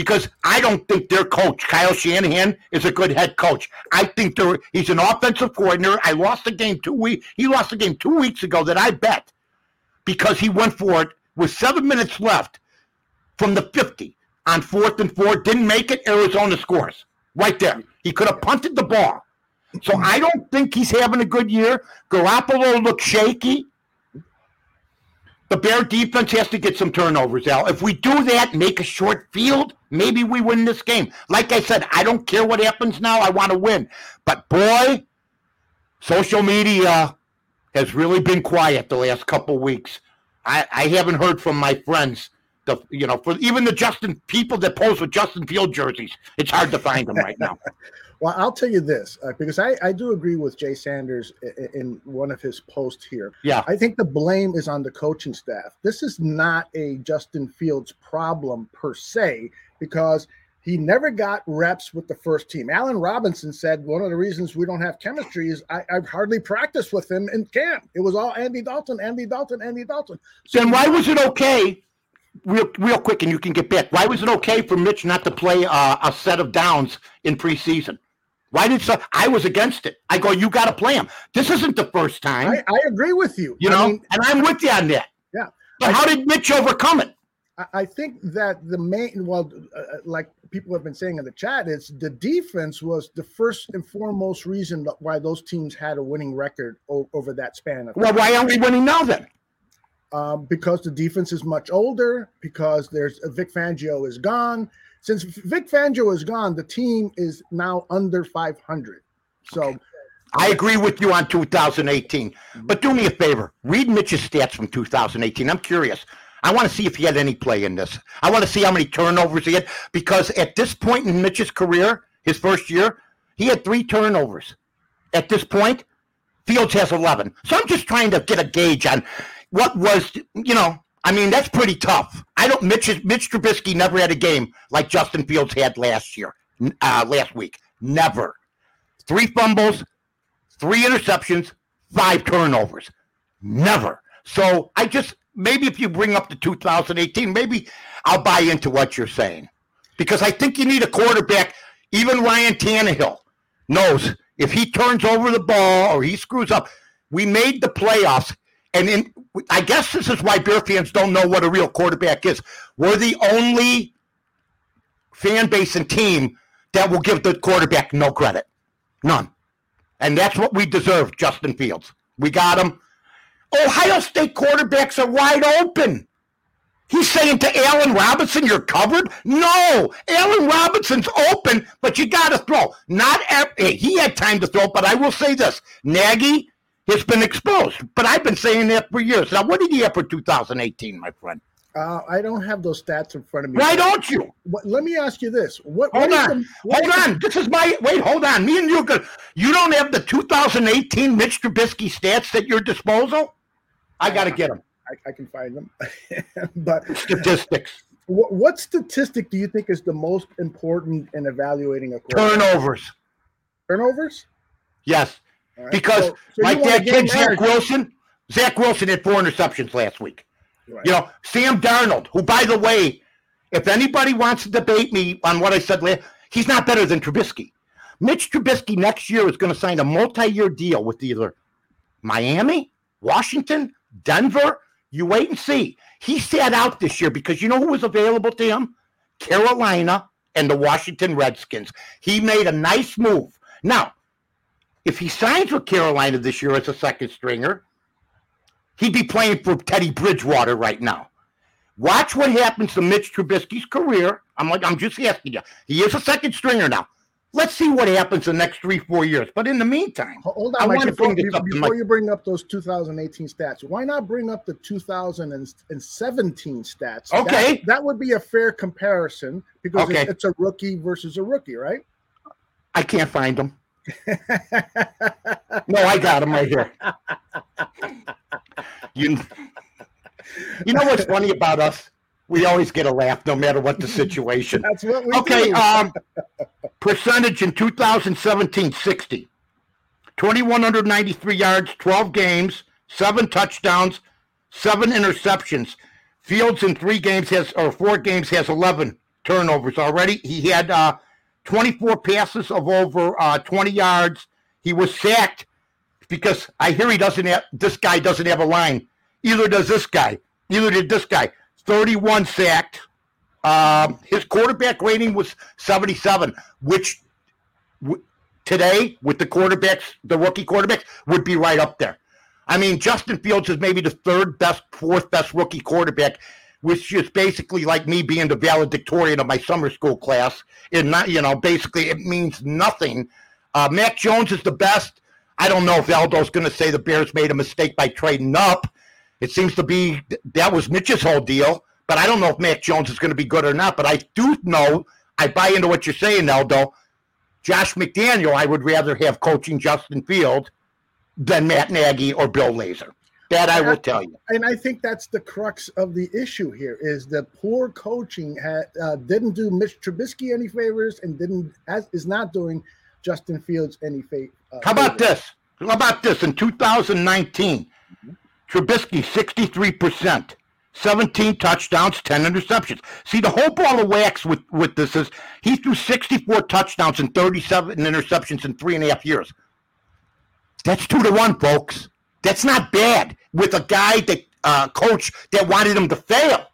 Because I don't think their coach, Kyle Shanahan, is a good head coach. I think he's an offensive coordinator. I lost the game two weeks. He lost the game two weeks ago that I bet because he went for it with seven minutes left from the 50 on fourth and four. Didn't make it. Arizona scores right there. He could have punted the ball. So I don't think he's having a good year. Garoppolo looks shaky. The Bear defense has to get some turnovers, Al. If we do that, make a short field, maybe we win this game. Like I said, I don't care what happens now. I want to win. But boy, social media has really been quiet the last couple weeks. I, I haven't heard from my friends. The you know for even the Justin people that pose with Justin Field jerseys, it's hard to find them right now. Well, I'll tell you this uh, because I, I do agree with Jay Sanders in, in, one of his posts here. Yeah. I think the blame is on the coaching staff. This is not a Justin Fields problem per se because he never got reps with the first team. Allen Robinson said one of the reasons we don't have chemistry is I, have hardly practiced with him in camp. It was all Andy Dalton, Andy Dalton, Andy Dalton. So then why was it okay? Real, real quick, and you can get back. Why was it okay for Mitch not to play uh, a set of downs in preseason? Why did so? I was against it. I go, you got to play him. This isn't the first time. I, I agree with you. You I know, mean, and I'm with you on that. Yeah. But I how did Mitch overcome it? I think that the main, well, uh, uh, like people have been saying in the chat, is the defense was the first and foremost reason why those teams had a winning record o- over that span of. Well, why aren't we winning now then? Um, because the defense is much older. Because there's uh, Vic Fangio is gone since Vic Fangio is gone, the team is now under 500. So okay. I agree with you on 2018. Mm-hmm. But do me a favor, read Mitch's stats from 2018. I'm curious. I want to see if he had any play in this. I want to see how many turnovers he had because at this point in Mitch's career, his first year, he had three turnovers. At this point, Fields has 11. So I'm just trying to get a gauge on what was, you know, I mean, that's pretty tough. I don't. Mitch Mitch Trubisky never had a game like Justin Fields had last year, uh, last week. Never. Three fumbles, three interceptions, five turnovers. Never. So I just maybe if you bring up the 2018, maybe I'll buy into what you're saying because I think you need a quarterback. Even Ryan Tannehill knows if he turns over the ball or he screws up. We made the playoffs and in, I guess this is why Bear fans don't know what a real quarterback is. We're the only fan base and team that will give the quarterback no credit. None. And that's what we deserve, Justin Fields. We got him. Ohio State quarterbacks are wide open. He's saying to Allen Robinson, you're covered? No, Allen Robinson's open, but you got to throw. Not hey, he had time to throw, but I will say this: Nagy has been exposed. But I've been saying that for years. Now, what did he have for 2018, my friend? Uh, I don't have those stats in front of me. Why don't you? What, let me ask you this: What? Hold what on, the, what hold on. This is my wait. Hold on. Me and you. You don't have the 2018 Mitch Trubisky stats at your disposal. I got to get them. I, I can find them, but statistics. What, what, statistic do you think is the most important in evaluating a turnovers? Turnovers. Yes, right. because so, so like that kid Zach Wilson. Zach Wilson had four interceptions last week. Right. You know, Sam Darnold, who, by the way, if anybody wants to debate me on what I said last, he's not better than Trubisky. Mitch Trubisky next year is going to sign a multi-year deal with either Miami, Washington, Denver. You wait and see. He sat out this year because you know who was available to him? Carolina and the Washington Redskins. He made a nice move. Now, if he signs with Carolina this year as a second stringer, he'd be playing for Teddy Bridgewater right now. Watch what happens to Mitch Trubisky's career. I'm like, I'm just asking you. He is a second stringer now. Let's see what happens in the next three, four years. But in the meantime, hold on, I Mike, before, before you bring up those 2018 stats, why not bring up the 2017 stats? Okay, that, that would be a fair comparison because okay. it's, it's a rookie versus a rookie, right? I can't find them. No, I got him right here. You, you know what's funny about us? We always get a laugh no matter what the situation. That's what we okay, do. um, percentage in 2017 60. 2,193 yards, 12 games, seven touchdowns, seven interceptions. Fields in three games has, or four games, has 11 turnovers already. He had uh, 24 passes of over uh, 20 yards. He was sacked because I hear he doesn't have, this guy doesn't have a line. Either does this guy. Either did this guy. 31 sacked. Um, his quarterback rating was 77, which w- today, with the quarterbacks, the rookie quarterbacks, would be right up there. I mean, Justin Fields is maybe the third best, fourth best rookie quarterback, which is basically like me being the valedictorian of my summer school class. And not, you know, basically it means nothing. Uh, Jones is the best. I don't know if Aldo's going to say the Bears made a mistake by trading up. It seems to be that was Mitch's whole deal. But I don't know if Mac Jones is going to be good or not. But I do know, I buy into what you're saying, Aldo. Josh McDaniel, I would rather have coaching Justin Field than Matt Nagy or Bill Lazor. That I will tell you. And I think that's the crux of the issue here is that poor coaching had, uh, didn't do Mitch Trubisky any favors and didn't as, is not doing Justin Fields any favors. Uh, How about favors. this? How about this? In 2019, mm-hmm. Trubisky 63%, 17 touchdowns, 10 interceptions. See, the whole ball of wax with, with this is he threw 64 touchdowns and 37 interceptions in three and a half years. That's two to one, folks. That's not bad with a guy that uh, coach that wanted him to fail.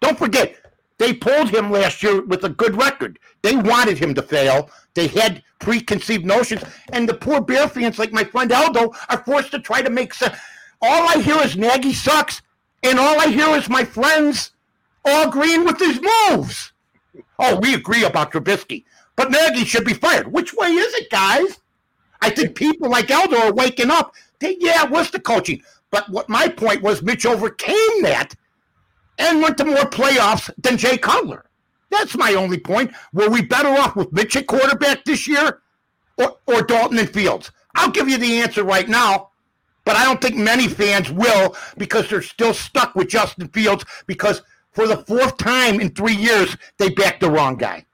Don't forget, they pulled him last year with a good record. They wanted him to fail. They had preconceived notions, and the poor Bear fans, like my friend Aldo, are forced to try to make sense. All I hear is Nagy sucks, and all I hear is my friends all agreeing with his moves. Oh, we agree about Trubisky, but Nagy should be fired. Which way is it, guys? I think people like Aldo are waking up. They, yeah, it was the coaching. But what my point was, Mitch overcame that and went to more playoffs than Jay Cutler. That's my only point. Were we better off with Mitch at quarterback this year or, or Dalton and Fields? I'll give you the answer right now, but I don't think many fans will because they're still stuck with Justin Fields because for the fourth time in three years, they backed the wrong guy.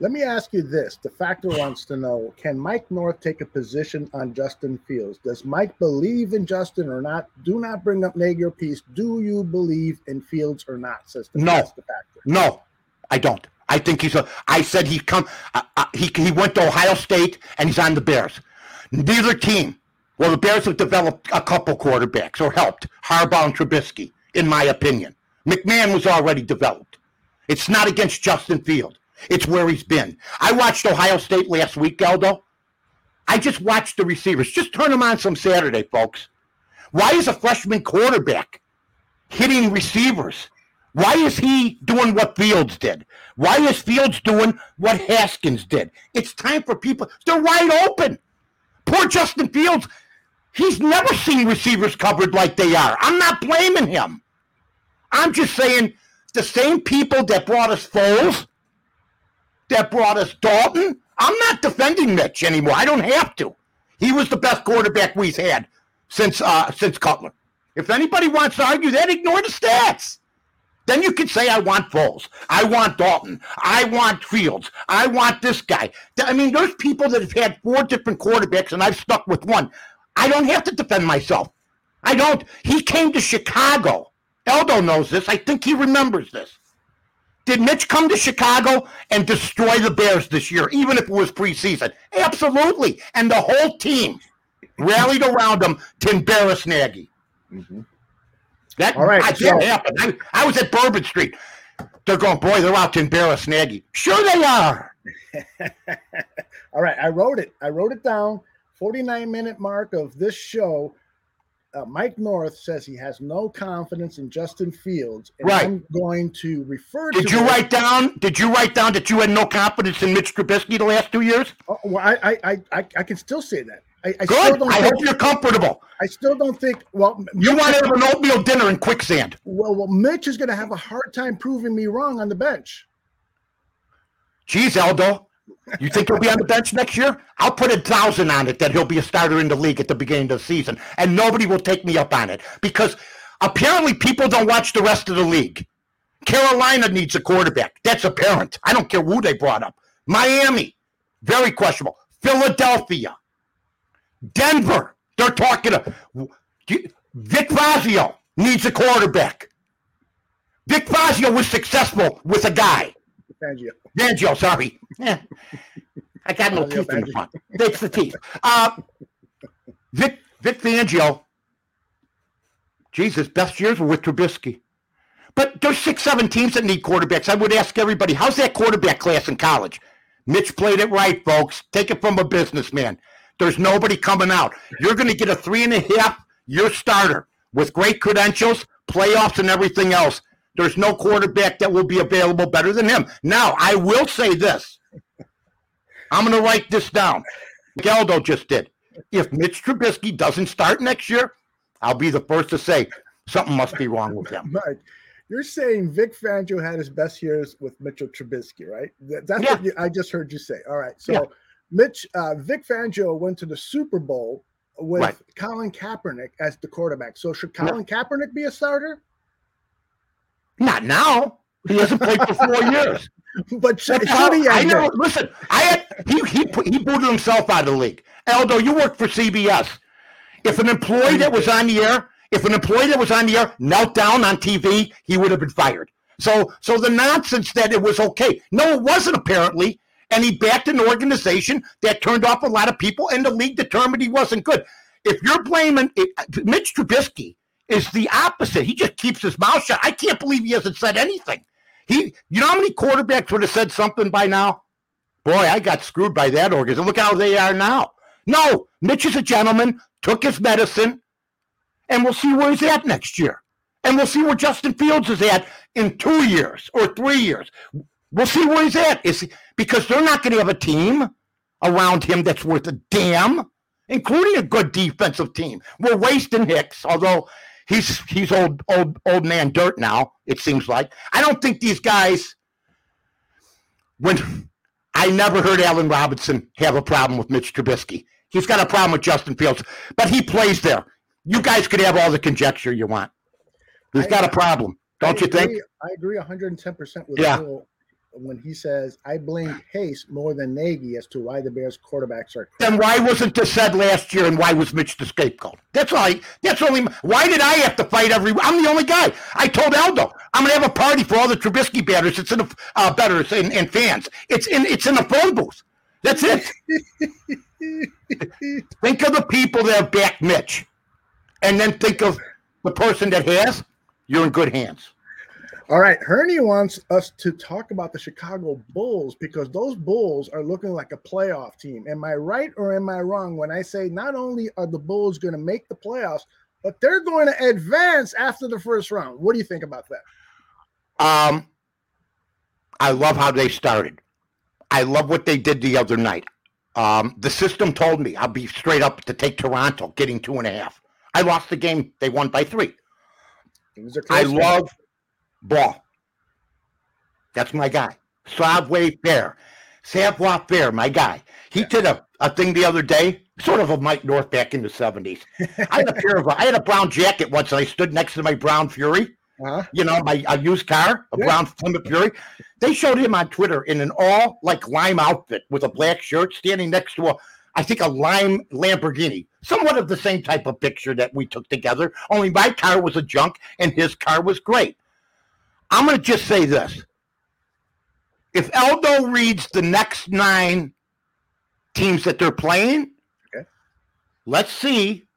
Let me ask you this. The factor wants to know Can Mike North take a position on Justin Fields? Does Mike believe in Justin or not? Do not bring up Nagy piece. Do you believe in Fields or not? Says the, no. the factor. No, I don't. I think he's a. I said he come. Uh, uh, he he went to Ohio State and he's on the Bears. Neither team. Well, the Bears have developed a couple quarterbacks or helped Harbaugh and Trubisky, in my opinion. McMahon was already developed. It's not against Justin Field. It's where he's been. I watched Ohio State last week, Aldo. I just watched the receivers. Just turn them on some Saturday, folks. Why is a freshman quarterback hitting receivers? Why is he doing what Fields did? Why is Fields doing what Haskins did? It's time for people. They're wide open. Poor Justin Fields. He's never seen receivers covered like they are. I'm not blaming him. I'm just saying the same people that brought us Foles, that brought us Dalton. I'm not defending Mitch anymore. I don't have to. He was the best quarterback we've had since uh, since Cutler. If anybody wants to argue that, ignore the stats. Then you can say, I want Foles. I want Dalton. I want Fields. I want this guy. I mean, there's people that have had four different quarterbacks, and I've stuck with one. I don't have to defend myself. I don't. He came to Chicago. Eldo knows this. I think he remembers this. Did Mitch come to Chicago and destroy the Bears this year, even if it was preseason? Absolutely. And the whole team rallied around him to embarrass Nagy. Mm-hmm. That All right, I, so- that happened. I, I was at Bourbon Street. They're going, boy, they're out to embarrass Nagy. Sure they are. All right, I wrote it. I wrote it down. 49 minute mark of this show. Uh, Mike North says he has no confidence in Justin Fields, and Right. I'm going to refer Did to you it- write down? Did you write down that you had no confidence in Mitch Trubisky the last two years? Oh, well, I, I, I, I, can still say that. I, I still Good. don't. I think, hope you're comfortable. I still don't think. Well, You Mitch- want to have an oatmeal dinner in quicksand. Well, well, Mitch is going to have a hard time proving me wrong on the bench. Geez, Aldo, you think he'll be on the bench next year? I'll put a thousand on it that he'll be a starter in the league at the beginning of the season, and nobody will take me up on it because apparently people don't watch the rest of the league. Carolina needs a quarterback. That's apparent. I don't care who they brought up. Miami, very questionable. Philadelphia, Denver, they're talking to Vic Fazio needs a quarterback. Vic Fazio was successful with a guy. Fangio. Fangio, sorry. Eh, I got no Fangio, teeth in the front. It's the teeth. Uh, Vic, Vic Fangio, Jesus, best years were with Trubisky. But there's six, seven teams that need quarterbacks. I would ask everybody, how's that quarterback class in college? Mitch played it right, folks. Take it from a businessman. There's nobody coming out. You're going to get a three and a half year starter with great credentials, playoffs, and everything else. There's no quarterback that will be available better than him. Now, I will say this. I'm going to write this down. Galdo just did. If Mitch Trubisky doesn't start next year, I'll be the first to say something must be wrong with him. Mike, you're saying Vic Fangio had his best years with Mitchell Trubisky, right? That's Yeah. what you, I just heard you say. All right. So Yeah. Mitch, uh, Vic Fangio went to the Super Bowl with Right. Colin Kaepernick as the quarterback. So should Colin Kaepernick be a starter? Not now. He hasn't played for four years. But should, should he I never listen. I had he he put- he booted himself out of the league. Aldo, you work for CBS. If an employee that was on the air, if an employee that was on the air knelt down on TV, he would have been fired. So so the nonsense that it was okay. No, it wasn't apparently. And he backed an organization that turned off a lot of people, and the league determined he wasn't good. If you're blaming it, Mitch Trubisky is the opposite. He just keeps his mouth shut. I can't believe he hasn't said anything. He, you know how many quarterbacks would have said something by now? Boy, I got screwed by that organization. Look how they are now. No, Mitch is a gentleman, took his medicine, and we'll see where he's at next year. And we'll see where Justin Fields is at in two years or three years. We'll see where he's at. Is he, because they're not going to have a team around him that's worth a damn, including a good defensive team. We're wasting Hicks, although he's he's old old old man dirt now. It seems like I don't think these guys. When I never heard Allen Robinson have a problem with Mitch Trubisky. He's got a problem with Justin Fields, but he plays there. You guys could have all the conjecture you want. He's I- got a problem, don't I you think? I agree 110% with Yeah. When he says, I blame Pace more than Nagy as to why the Bears quarterbacks are. Then why wasn't this said last year, and why was Mitch the scapegoat? That's all. I, that's only. Why did I have to fight every? I'm the only guy. I told Aldo I'm going to have a party for all the Trubisky batters. It's in the uh, betters and, and fans. It's in. It's in the phone booth. That's it. think of the people that have backed Mitch, and then think of the person that has. You're in good hands. All right, Herney wants us to talk about the Chicago Bulls because those Bulls are looking like a playoff team. Am I right or am I wrong when I say not only are the Bulls going to make the playoffs, but they're going to advance after the first round. What do you think about that? Um, I love how they started. I love what they did the other night. Um, the system told me I'll be straight up to take Toronto, getting two and a half. I lost the game; they won by three. I love ball. That's my guy. Savoir Fair. Savoir Fair, my guy. He did a, a thing the other day, sort of a Mike North back in the 70s. I had a pair of I had a brown jacket once and I stood next to my brown fury. Uh-huh. You know, my a used car, a yeah. brown Plymouth Fury. They showed him on Twitter in an all like lime outfit with a black shirt, standing next to a, I think a lime Lamborghini, somewhat of the same type of picture that we took together. Only my car was a junk and his car was great. I'm going to just say this: if Eldo reads the next nine teams that they're playing, okay. let's see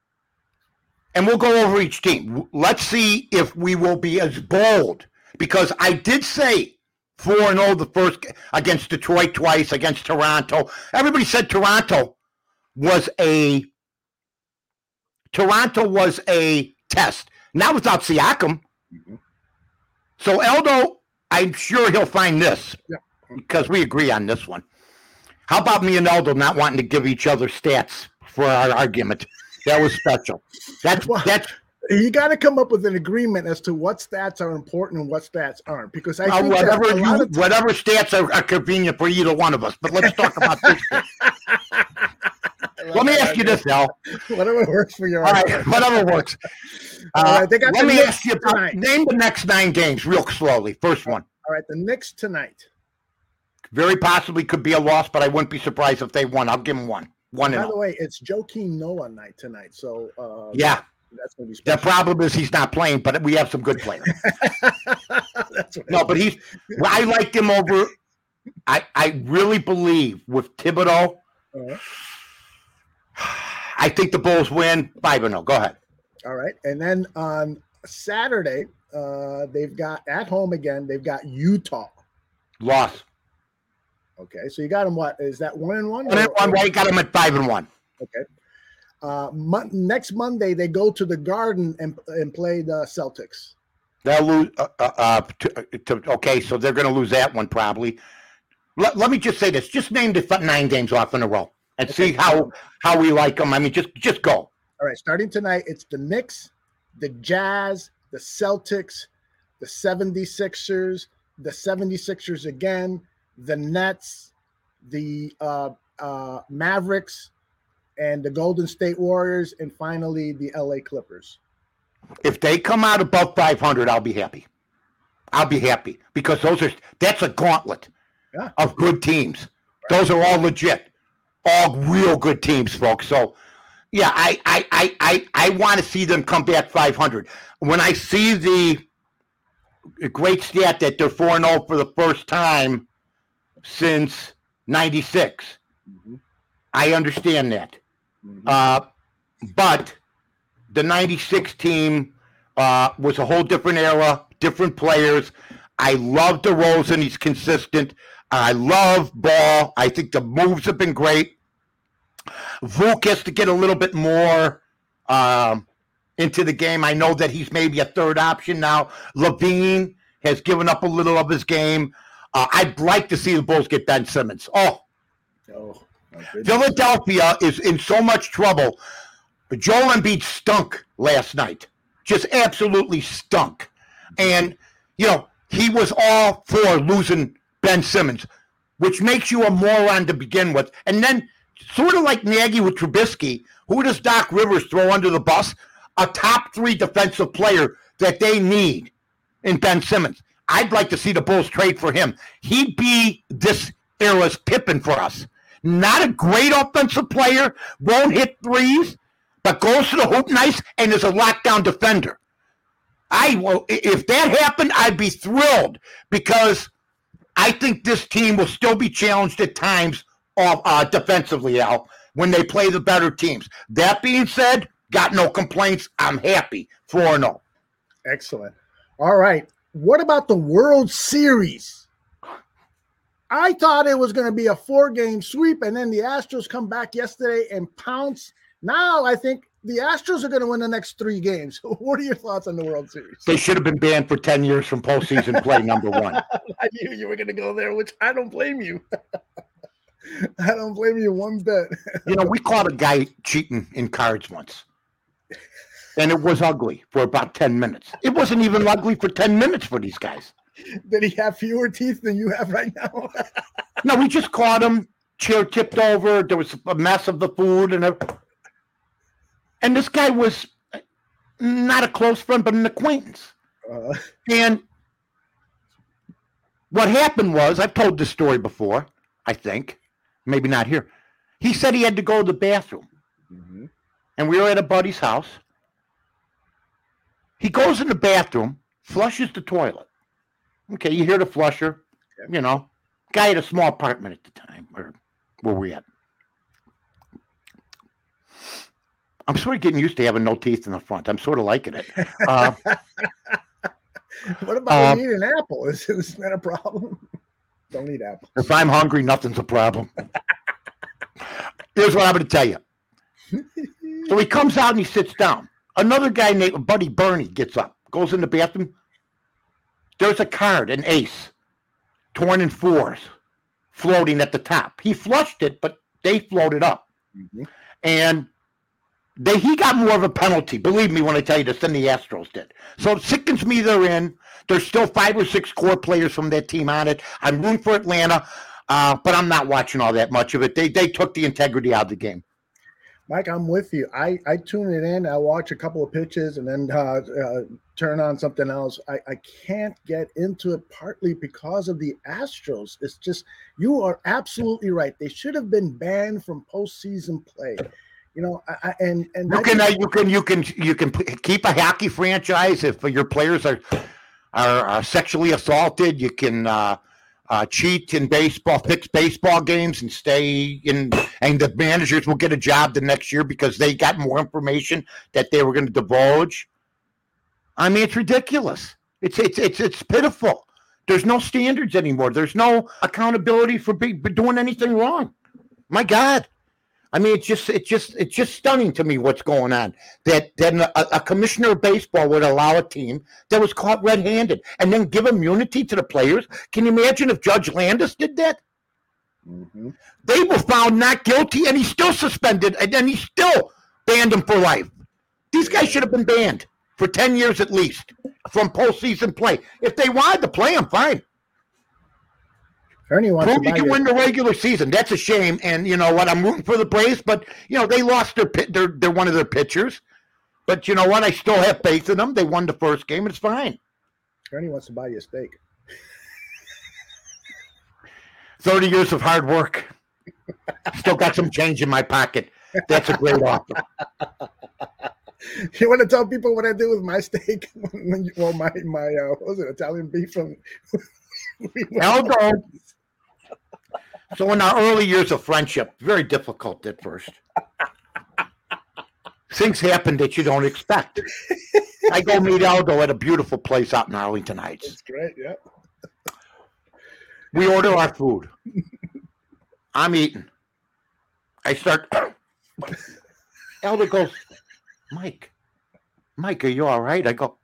and we'll go over each team. Let's see if we will be as bold because I did say 4 0 the first against Detroit twice, against Toronto. Everybody said Toronto was a Toronto was a test. Not without Siakam. Mm-hmm. So Eldo, I'm sure he'll find this yeah. because we agree on this one. How about me and Eldo not wanting to give each other stats for our argument? That was special. That's well, that's you got to come up with an agreement as to what stats are important and what stats aren't. Because I uh, whatever you, times- whatever stats are, are, convenient for either one of us. But let's talk about this. Let me ask you this, Al. Whatever works for your. All right, whatever works. Uh, right, let me ask you about, name the next nine games real slowly. First one. All right, the Knicks tonight. Very possibly could be a loss, but I wouldn't be surprised if they won. I'll give them one. One. By the way, it's Joakim Noah night tonight, so uh, yeah, that's going to be. Special. The problem is he's not playing, but we have some good players. no, but he's. I liked him over. I I really believe with Thibodeau. Uh-huh. I think the Bulls win five and zero. Go ahead. All right, and then on Saturday, uh, they've got at home again. They've got Utah. Loss. Okay, so you got them. What is that? One and one. One and one. Right, got them at five and one. Okay. Uh, mo- next Monday they go to the Garden and and play the Celtics. They'll lose. Uh, uh, uh to, to, okay, so they're going to lose that one probably. Let, let me just say this: just name the nine games off in a row and okay. see how how we like them. I mean, just just go. All right, starting tonight, it's the Knicks, the Jazz, the Celtics, the 76ers, the 76ers again, the Nets, the uh, uh, Mavericks, and the Golden State Warriors, and finally the LA Clippers. If they come out above 500, I'll be happy. I'll be happy because those are that's a gauntlet yeah. of good teams. Right. Those are all legit, all real good teams, folks. So, yeah, I I I I, I want to see them come back 500. When I see the great stat that they're 4 0 for the first time since 96. Mm-hmm. I understand that. Mm-hmm. Uh, but the 96 team uh, was a whole different era, different players. I love DeRozan. He's consistent. I love Ball. I think the moves have been great. Vuk has to get a little bit more um, into the game. I know that he's maybe a third option now. LaVine has given up a little of his game. Uh, I'd like to see the Bulls get Ben Simmons. Oh, oh Philadelphia is in so much trouble. Joel Embiid stunk last night, just absolutely stunk. And, you know, he was all for losing Ben Simmons, which makes you a moron to begin with. And then, sort of like Nagy with Trubisky, who does Doc Rivers throw under the bus? A top three defensive player that they need in Ben Simmons. I'd like to see the Bulls trade for him. He'd be this era's Pippen for us. Not a great offensive player, won't hit threes, but goes to the hoop nice and is a lockdown defender. I will if that happened, I'd be thrilled because I think this team will still be challenged at times of uh, defensively, Al, when they play the better teams. That being said, got no complaints. I'm happy. 4 0. Excellent. All right. What about the World Series? I thought it was going to be a four game sweep, and then the Astros come back yesterday and pounce. Now I think the Astros are going to win the next three games. What are your thoughts on the World Series? They should have been banned for 10 years from postseason play, number one. I knew you were going to go there, which I don't blame you. I don't blame you one bit. You know, we caught a guy cheating in cards once. And it was ugly for about 10 minutes. It wasn't even ugly for 10 minutes for these guys. Did he have fewer teeth than you have right now? No, we just caught him, chair tipped over. There was a mess of the food and everything. And this guy was not a close friend, but an acquaintance. Uh, And what happened was, I've told this story before, I think, maybe not here. He said he had to go to the bathroom. And we were at a buddy's house. He goes in the bathroom, flushes the toilet. Okay, you hear the flusher, you know. Guy had a small apartment at the time, or where we at. I'm sort of getting used to having no teeth in the front. I'm sort of liking it. Uh, what about Uh, when eat an apple? Is, is that a problem? Don't eat apples. If I'm hungry, nothing's a problem. Here's what I'm going to tell you. So he comes out and he sits down. Another guy named Buddy Bernie gets up, goes in the bathroom. There's a card, an ace, torn in fours, floating at the top. He flushed it, but they floated up. And they he got more of a penalty, believe me when I tell you this, than the Astros did. So it sickens me they're in. There's still five or six core players from that team on it. I'm rooting for Atlanta, uh, but I'm not watching all that much of it. They they took the integrity out of the game. Mike, I'm with you. I, I tune it in. I watch a couple of pitches and then uh, uh, turn on something else. I, I can't get into it partly because of the Astros. It's just, you are absolutely right. They should have been banned from postseason play. You know, I, and and You can uh, you can you can you can keep a hockey franchise if your players are are, are sexually assaulted. You can uh, uh, cheat in baseball, fix baseball games, and stay in. And the managers will get a job the next year because they got more information that they were going to divulge. I mean, it's ridiculous. It's it's it's it's pitiful. There's no standards anymore. There's no accountability for be, for doing anything wrong. My God. I mean, it's just it's just it's just stunning to me what's going on. That that a, a commissioner of baseball would allow a team that was caught red-handed and then give immunity to the players. Can you imagine if Judge Landis did that? Mhm. They were found not guilty, and he's still suspended, and then he still banned him for life. These guys should have been banned for ten years at least from postseason play. If they wanted to play them, fine. Ernie wants to can your- win the regular season. That's a shame. And you know what? I'm rooting for the Braves, but you know they lost their pit. They're they're one of their pitchers. But you know what? I still have faith in them. They won the first game. It's fine. Ernie wants to buy you a steak. Thirty years of hard work. Still got some change in my pocket. That's a great offer. You want to tell people what I do with my steak? when you, well, my my uh, what was it Italian beef from? Aldo. So in our early years of friendship, very difficult at first. Things happen that you don't expect. I go meet Aldo at a beautiful place out in Arlington Heights. It's great. Yeah. We order our food. I'm eating. I start. Aldo goes, Mike, Mike, are you all right? I go,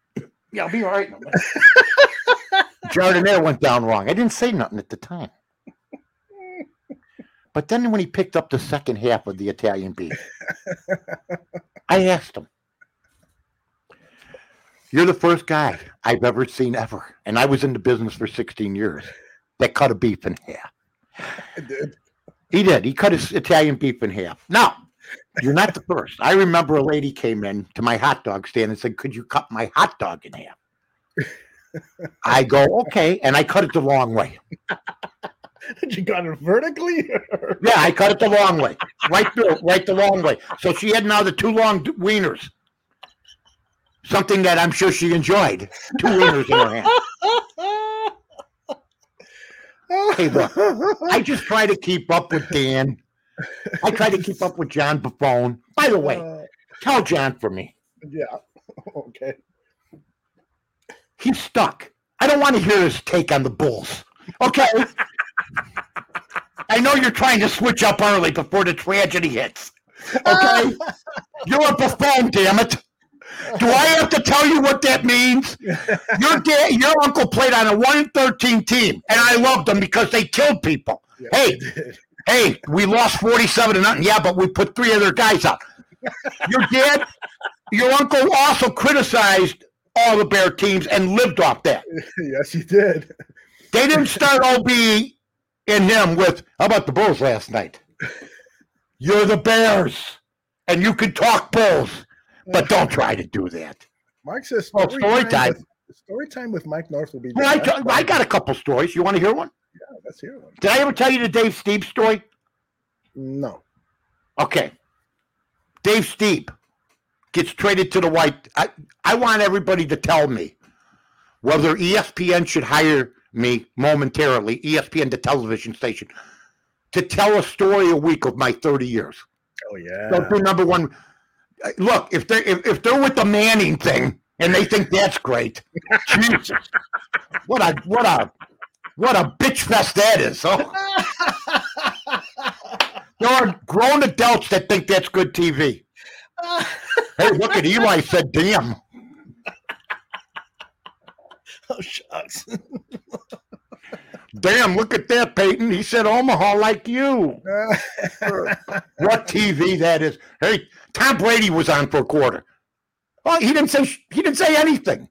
Yeah, I'll be all right. in. Giardiniera went down wrong. I didn't say nothing at the time. But then when he picked up the second half of the Italian beef, I asked him, You're the first guy I've ever seen ever, and I was in the business for 16 years, that cut a beef in half. I did. He did. He cut his Italian beef in half. Now, you're not the first. I remember a lady came in to my hot dog stand and said, Could you cut my hot dog in half? I go, Okay. And I cut it the long way. you got it vertically. or- Yeah, I cut it the long way. Right through, right the long way. So she had now the two long wieners. Something that I'm sure she enjoyed. Two wieners in her hand. Hey, look, I just try to keep up with Dan. I try to keep up with John Buffone. By the way, Uh, tell John for me. yeah. Okay. He's stuck. I don't want to hear his take on the Bulls. Okay. I know you're trying to switch up early before the tragedy hits. Okay. Oh. You're a buffoon, damn it. Do I have to tell you what that means? Your dad, your uncle played on a one thirteen team, and I loved them because they killed people. Yeah, Hey, hey, we lost forty-seven to nothing. Yeah, but we put three other guys out. Your dad, your uncle also criticized all the Bear teams and lived off that. yes, he did. They didn't start OB in him with, how about the Bulls last night? You're the Bears, and you can talk Bulls, but don't try to do that. Mark says Well, story time. With, story time with Mike North will be. Well, I, t- I got a couple stories. You want to hear one? Yeah, let's hear one. Did I ever tell you the Dave Stieb story? No. Okay. Dave Stieb gets traded to the White. I, I want everybody to tell me whether ESPN should hire me momentarily, ESPN, the television station, to tell a story a week of my 30 years. Oh yeah. Number one. Uh, Look, if they're if, if they're with the Manning thing and they think that's great, Jesus, what a what a what a bitch fest that is. Oh. there are grown adults that think that's good TV. Hey, look at Eli said, "Damn." oh shucks. Damn, look at that, Peyton. He said Omaha like you. What TV that is. Hey, Tom Brady was on for a quarter. Well, he didn't say he didn't say anything.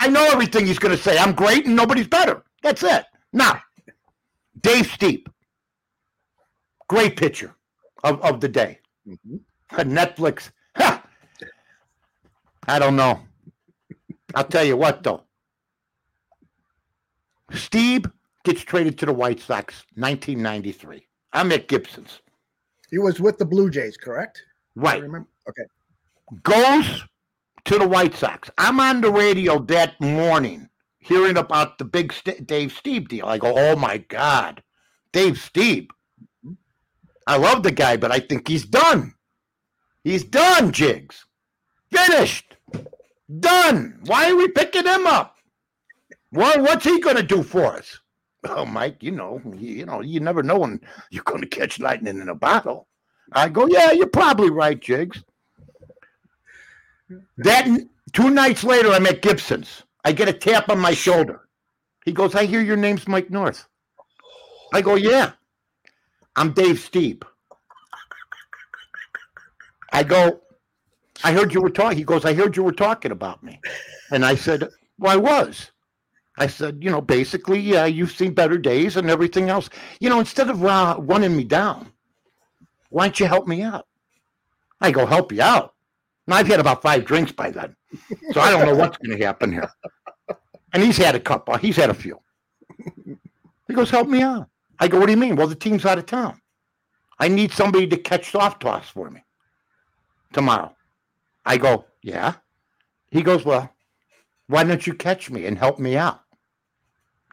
I know everything he's going to say. I'm great and nobody's better. That's it. Now, Dave Stieb, great pitcher of, of the day. Mhm. Netflix. I don't know. I'll tell you what, though. Stieb gets traded to the White Sox, 1993. I'm at Gibson's. he was with the Blue Jays, correct? I Right. remember. Okay. Goes to the White Sox. I'm on the radio that morning hearing about the big St- Dave Stieb deal. I go, oh my God, Dave Stieb. I love the guy, but I think he's done. He's done, Jigs. Finished. Done. Why are we picking him up? Well, what's he going to do for us? Well, Mike, you know, you, you know, you never know when you're going to catch lightning in a bottle. I go, yeah, you're probably right, Jigs. That two nights later, I'm at Gibson's. I get a tap on my shoulder. He goes, I hear your name's Mike North. I go, yeah. I'm Dave Stieb. I go, I heard you were talking. He goes, I heard you were talking about me. And I said, Well, I was. I said, you know, basically, yeah, you've seen better days and everything else. You know, instead of uh, running me down, why don't you help me out? I go, help you out. And I've had about five drinks by then. So I don't know what's going to happen here. And he's had a couple. He's had a few. He goes, help me out. I go, what do you mean? Well, the team's out of town. I need somebody to catch soft toss for me tomorrow. I go, yeah. He goes, well, why don't you catch me and help me out?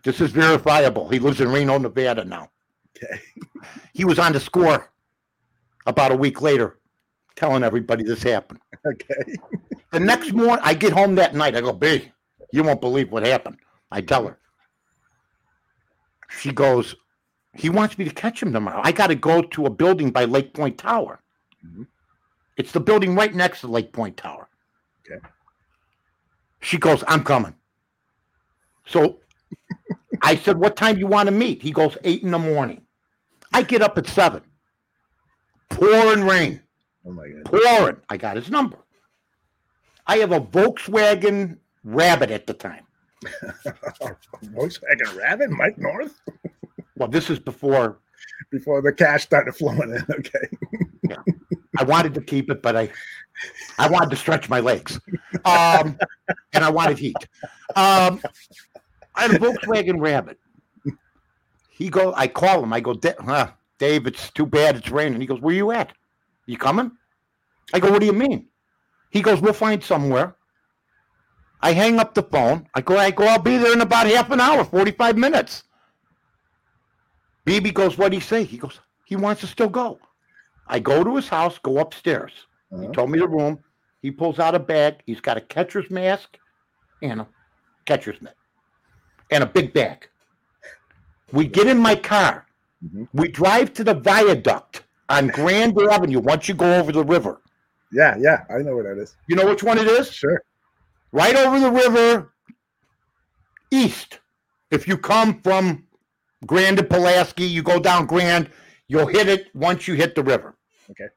This is verifiable. He lives in Reno, Nevada now. Okay. He was on the score about a week later, telling everybody this happened. Okay. The next morning, I get home that night. I go, B, you won't believe what happened. I tell her. She goes, he wants me to catch him tomorrow. I got to go to a building by Lake Point Tower. Mhm. It's the building right next to Lake Point Tower. Okay. She goes, I'm coming. So I said, What time do you want to meet? He goes, Eight in the morning. I get up at seven. Pouring rain. Oh my god. Pouring. I got his number. I have a Volkswagen Rabbit at the time. Volkswagen Rabbit, Mike North, Well, this is before before the cash started flowing in. Okay. yeah. I wanted to keep it, but I I wanted to stretch my legs. Um, and I wanted heat. Um, I had a Volkswagen Rabbit. He go, I call him. I go, huh, Dave, it's too bad it's raining. He goes, Where you at? You coming? I go, What do you mean? He goes, We'll find somewhere. I hang up the phone. I go, I go, I'll be there in about half an hour, 45 minutes. BB goes, What'd he say? He goes, He wants to still go. I go to his house, go upstairs. He Uh-huh. told me the room. He pulls out a bag. He's got a catcher's mask and a catcher's mitt and a big bag. We get in my car. Mhm. We drive to the viaduct on Grand Avenue once you go over the river. Yeah, yeah, I know where that is. You know which one it is? Sure. Right over the river east. If you come from Grand to Pulaski, you go down Grand, you'll hit it once you hit the river. Okay.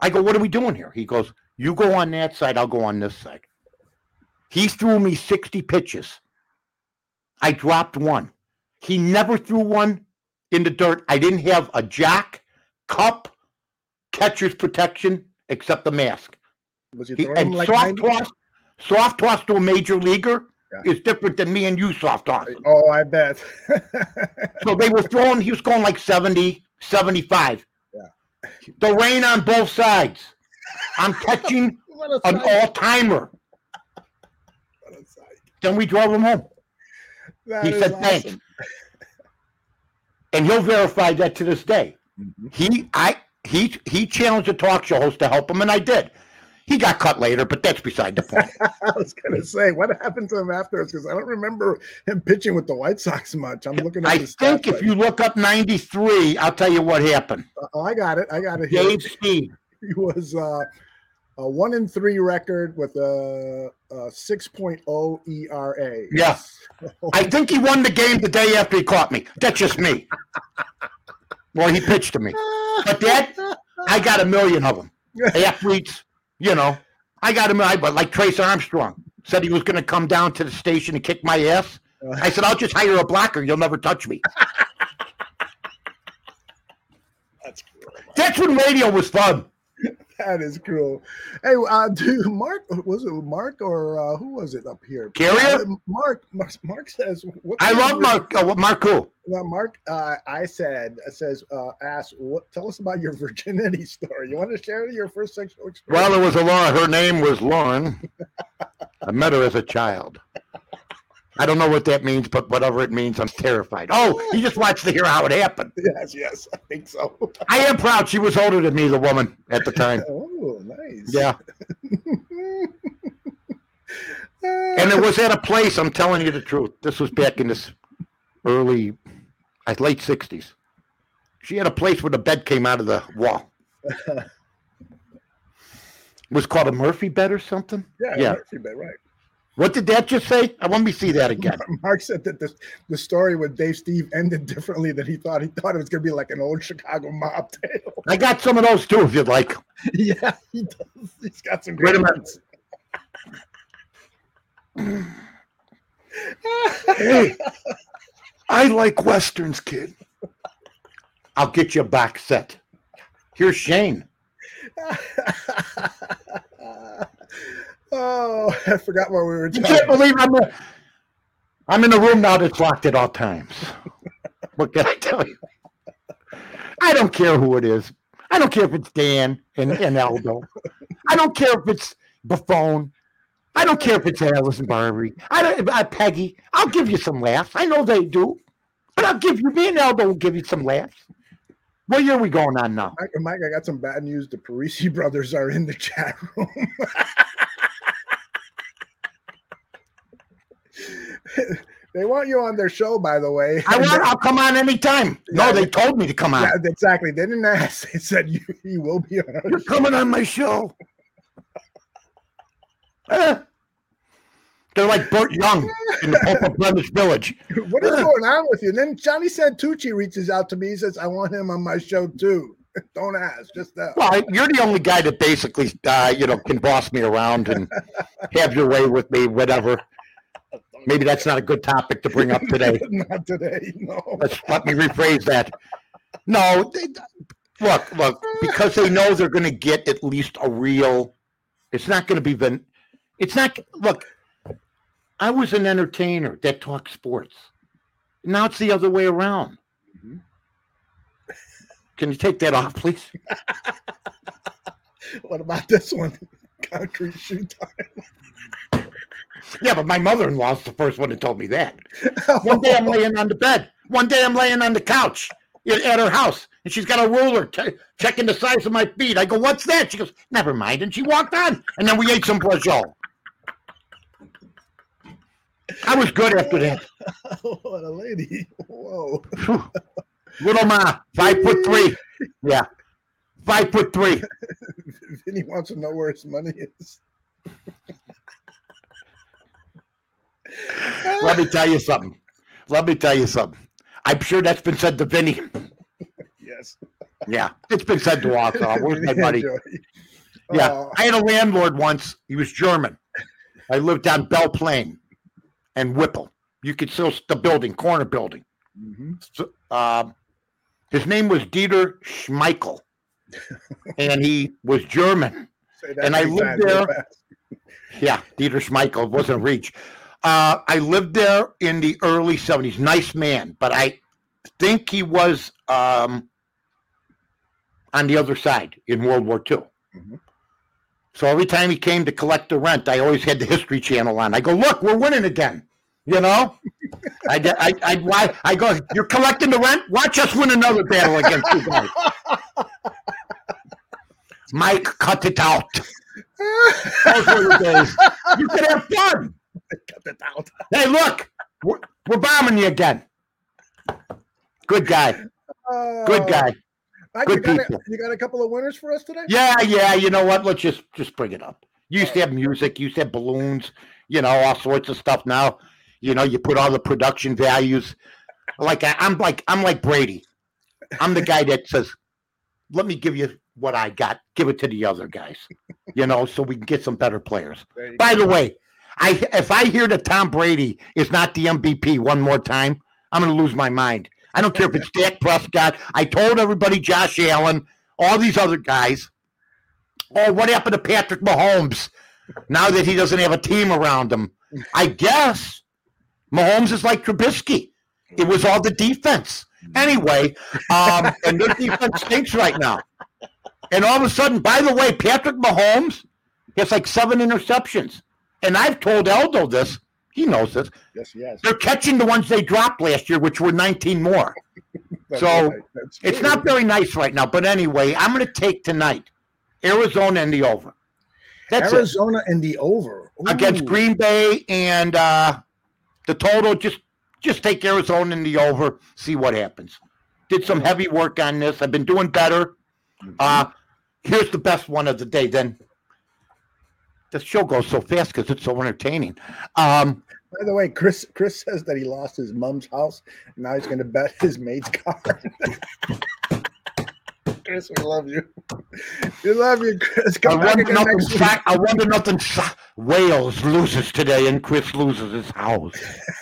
I go, what are we doing here? He goes, you go on that side, I'll go on this side. He threw me 60 pitches. I dropped one. He never threw one in the dirt. I didn't have a jack, cup, catcher's protection, except the mask. Was he He, throwing and like soft 90? toss, soft toss to a major leaguer Yeah. is different than me and you soft toss. Oh, I bet. So they were throwing, he was going like 70, 75. The rain on both sides. I'm catching an all timer. What a sight. Then we drove him home. That He said awesome. thanks. And he'll verify that to this day. Mhm. He I he he challenged a talk show host to help him, and I did. He got cut later, but that's beside the point. I was gonna say, what happened to him afterwards? Because I don't remember him pitching with the White Sox much. I'm looking at I think if right you look up 93, I'll tell you what happened. now. Oh, I got it. I got it here. Dave Stieb. He was uh, a one in three record with a, a 6.0 ERA. Yeah. I think he won the game the day after he caught me. That's just me. Well, he pitched to me. But that, I got a million of them. Athletes, you know, I got him. I but like Trace Armstrong said he was going to come down to the station and kick my ass. I said, I'll just hire a blocker. You'll never touch me. That's cool. That's when radio was fun. That is cool. Hey, uh, dude, Mark was it Mark or uh, who was it up here? Carrier? Uh, Mark. Mark. Mark says. What I love Mark. Uh, Mark Cool. Well, Mark, uh, I said, uh, says, uh, ask, what? Tell us about your virginity story. You want to share your first sexual experience? Well, it was a Lauren. Her name was Lauren. I met her as a child. I don't know what that means, but whatever it means, I'm terrified. Oh, he just wants to hear how it happened. yes, yes, I think so. I am proud. She was older than me, the woman at the time. oh, nice. Yeah. And it was at a place, I'm telling you the truth. This was back in this early, uh, late 60s. She had a place where the bed came out of the wall. It was called a Murphy bed or something? yeah, Yeah. Murphy bed, right. What did that just say? I want me to see that again. Mark said that the, the story with Dave Stieb ended differently than he thought. He thought it was going to be like an old Chicago mob tale. I got some of those too, if you'd like. yeah, he does. He's got some Wait great a minute. ones. Hey, I like westerns, kid. I'll get you a box set. Here's Shane. oh, I forgot where we were You talking can't believe I'm a, I'm in a room now that's locked at all times. What can I tell you? I don't care who it is. I don't care if it's Dan and, and Aldo. I don't care if it's Buffone. I don't care if it's Alice and Barbie. I don't uh, Peggy. I'll give you some laughs. I know they do. But I'll give you me and Aldo will give you some laughs. What year are we going on now? Mike, Mike, I got some bad news. The Parisi brothers are in the chat room. they want you on their show, by the way. I want I'll come on anytime. No, they told me to come on. Yeah, exactly. They didn't ask. They said you, you will be on our You're coming on my show. Eh. They're like Burt Young in the Pope of Greenwich Village. What is going on with you? And then Johnny Santucci reaches out to me. He says, I want him on my show too. Don't ask, just that. Well, you're the only guy that basically, uh, you know, can boss me around and have your way with me, whatever. Maybe that's not a good topic to bring up today. Not today, no. Let's let me rephrase that. No, they, look, look, because they know they're going to get at least a real. It's not going to be the. It's not. Look, I was an entertainer that talked sports. Now it's the other way around. Mhm. Can you take that off, please? What about this one? Concrete shoe time. Yeah, but my mother-in-law's the first one that told me that. One day I'm laying on the bed. One day I'm laying on the couch at at her house, and she's got a ruler t- checking the size of my feet. I go, "What's that?" She goes, "Never mind," and she walked on. And then we ate some braciole. I was good after that. what a lady. Whoa. Little ma, five foot three. Yeah, Five foot three. Vinny wants to know where his money is. Let me tell you something. Let me tell you something. I'm sure that's been said to Vinny. Yes. Yeah, it's been said to Wausau. Where's my buddy? Yeah, Oh, I had a landlord once. He was German. I lived down Belle Plaine and Whipple. You could still the building, corner building. mhm. So, um, his name was Dieter Schmeichel, and he was German. And I lived there. fast. Yeah, Dieter Schmeichel wasn't Reach. Uh, I lived there in the early 70s. Nice man, but I think he was um, on the other side in World War II. Mhm. So every time he came to collect the rent, I always had the History Channel on. I go, look, we're winning again. You know, I, I, I, why, I go, you're collecting the rent. Watch us win another battle against you guys. Mike, cut it out. Those were the days. You could have fun. Cut it out. Hey, look, we're, we're bombing you again. Good guy. Good Oh, guy. Mike, Good you, got a, people. you got a couple of winners for us today? Yeah, yeah. You know what? Let's just just bring it up. You used to have music. You used to have balloons. You know all sorts of stuff. Now, you know, you put all the production values. Like I, I'm like I'm like Brady. I'm the guy that says, "Let me give you what I got. Give it to the other guys." You know, so we can get some better players. By go. the way, I if I hear that Tom Brady is not the MVP one more time, I'm going to lose my mind. I don't care if it's Dak Prescott. I told everybody, Josh Allen, all these other guys. Oh, what happened to Patrick Mahomes now that he doesn't have a team around him? I guess Mahomes is like Trubisky. It was all the defense. Anyway, um, and their defense stinks right now. And all of a sudden, by the way, Patrick Mahomes has like seven interceptions. And I've told Aldo this. He knows this. Yes, yes. They're catching the ones they dropped last year, which were 19 more. So, right. It's not very nice right now. But anyway, I'm going to take tonight Arizona and the over. That's it. Arizona in the over Against Green Bay and uh, the total, just just take Arizona and the over, see what happens. Did some heavy work on this. I've been doing better. Uh, here's the best one of the day. Then the show goes so fast because it's so entertaining. Um, By the way, Chris Chris says that he lost his mom's house. And now he's going to bet his maid's car. Chris, we love you. We love you, Chris. I Come back wonder nothing. Sa- I wonder nothing. Sa- Wales loses today, and Chris loses his house.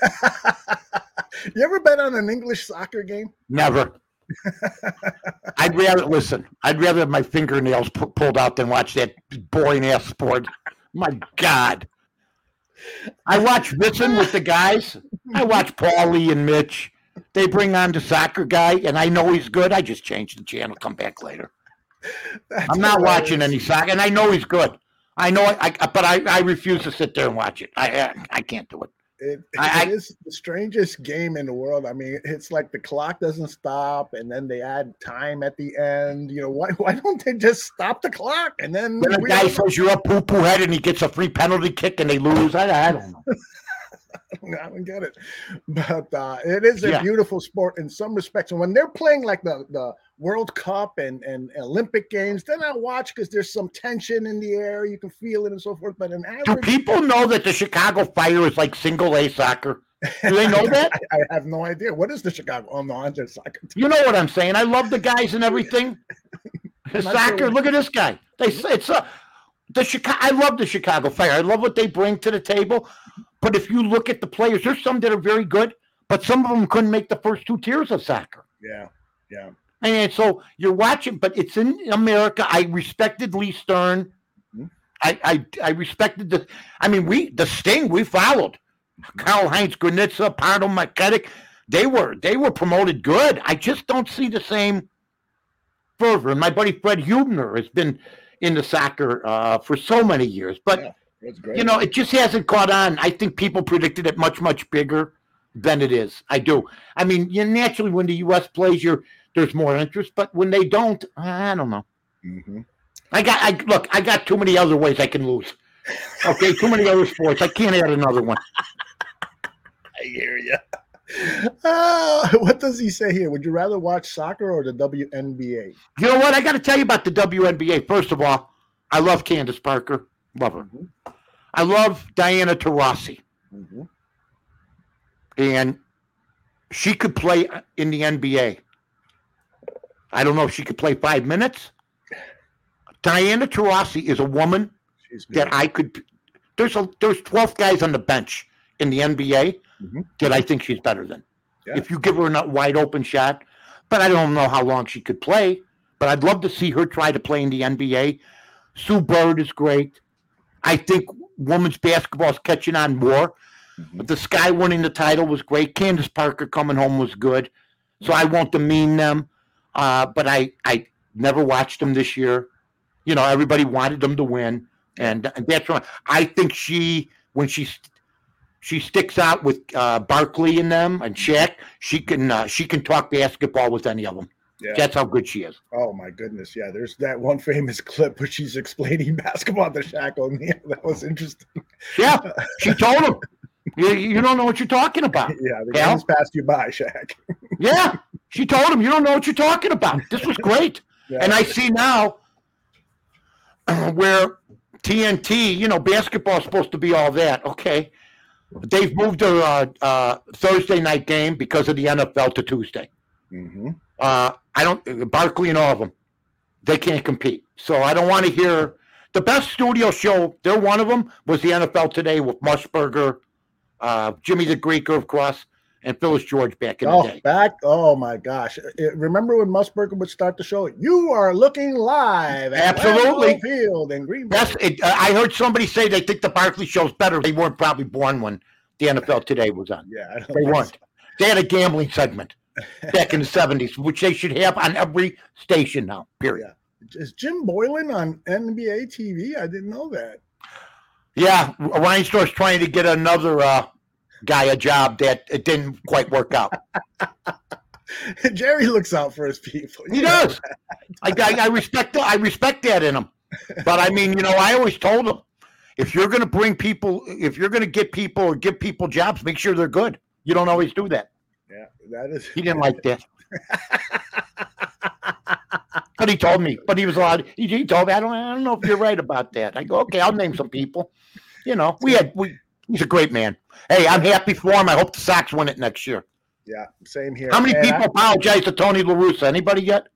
you ever bet on an English soccer game? Never. I'd rather listen. I'd rather have my fingernails pu- pulled out than watch that boring ass sport. My God. I watch Vincent with the guys. I watch Paulie and Mitch. They bring on the soccer guy, and I know he's good. I just change the channel, come back later. That's I'm not hilarious. watching any soccer, and I know he's good. I know, I, I but I, I refuse to sit there and watch it. I I, I can't do it. It, I- it is the strangest game in the world. I mean, it's like the clock doesn't stop, and then they add time at the end. You know, why why don't they just stop the clock and then a guy says you're a poo poo head, and he gets a free penalty kick, and they lose. I, I don't know. I don't get it, but uh, it is a Yeah. beautiful sport in some respects. And when they're playing like the the World Cup and and Olympic games, then I watch because there's some tension in the air. You can feel it and so forth. But an Do people know that the Chicago Fire is like single A soccer? Do they know that? I, I have no idea. What is the Chicago? Oh no, I'm just soccer. You know what I'm saying? I love the guys and everything. The soccer. sure. Look at this guy. They say it's a the Chicago. I love the Chicago Fire. I love what they bring to the table. But if you look at the players, there's some that are very good, but some of them couldn't make the first two tiers of soccer. Yeah, yeah. And so you're watching, but it's in America. I respected Lee Stern. Mhm. I, I I respected the. I mean, we the Sting we followed. Karl Heinz Granitza, Pato Margetic, they were they were promoted good. I just don't see the same fervor. And my buddy Fred Hubner has been in the soccer uh, for so many years, but Yeah, That's great. you know, it just hasn't caught on. I think people predicted it much, much bigger than it is. I do. I mean, you naturally when the U.S. plays, you're there's more interest, but when they don't, I don't know. Mhm. I got, I look, I got too many other ways I can lose. Okay, too many other sports. I can't add another one. I hear you. Uh, what does he say here? Would you rather watch soccer or the WNBA? You know what? I got to tell you about the WNBA. First of all, I love Candace Parker. Love her. I love Diana Taurasi. Mhm. And she could play in the NBA. I don't know if she could play five minutes. Diana Taurasi is a woman that I could. There's a there's 12 guys on the bench in the NBA Mhm. that I think she's better than. Yeah. If you give her a wide open shot, but I don't know how long she could play. But I'd love to see her try to play in the NBA. Sue Bird is great. I think women's basketball is catching on more. Mhm. The Sky winning the title was great. Candace Parker coming home was good. So I won't demean them. Uh, but I, I never watched them this year. You know, everybody wanted them to win. And, and that's why I think she, when she she sticks out with uh, Barkley and them and Shaq, she can uh, she can talk basketball with any of them. Yeah. That's how good she is. Oh my goodness, yeah. There's that one famous clip where she's explaining basketball to Shaq O'Neal. That was interesting. Yeah, she told him. You, you don't know what you're talking about. Yeah, the game's passed you by, Shaq. Yeah, she told him, you don't know what you're talking about. This was great. Yeah. And I see now where TNT, you know, basketball is supposed to be all that. Okay. They've moved their uh, uh, Thursday night game because of the NFL to Tuesday. hmm Uh, I don't, Barkley and all of them, they can't compete. So I don't want to hear the best studio show. They're one of them was the NFL today with Musburger, uh, Jimmy the Greeker, of course, and Phyllis George back in Oh, the day. back! Oh my gosh! It- remember when Musburger would start the show? You are looking live. At Absolutely. Field in Green Bay. That's it. Uh, I heard somebody say they think the Barkley show's better. They weren't probably born when the NFL today was on. yeah, They weren't. They had a gambling segment back in the seventies, which they should have on every station now. Period. Is Jim Boylan on NBA TV? I didn't know that. Yeah, Reinsdorf's trying to get another uh, guy a job that it didn't quite work out. Jerry looks out for his people. He You know does. I, I, I respect I respect that in him. But I mean, you know, I always told him if you're going to bring people, if you're going to get people or give people jobs, make sure they're good. You don't always do that. Yeah, that is. He didn't like that. but he told me. But he was allowed. He, he told me, I don't, I don't know if you're right about that. I go, okay, I'll name some people. You know, we had we. He's a great man. Hey, I'm happy for him. I hope the Sox win it next year. Yeah, same here. How many And people apologize to Tony La Russa? Anybody yet?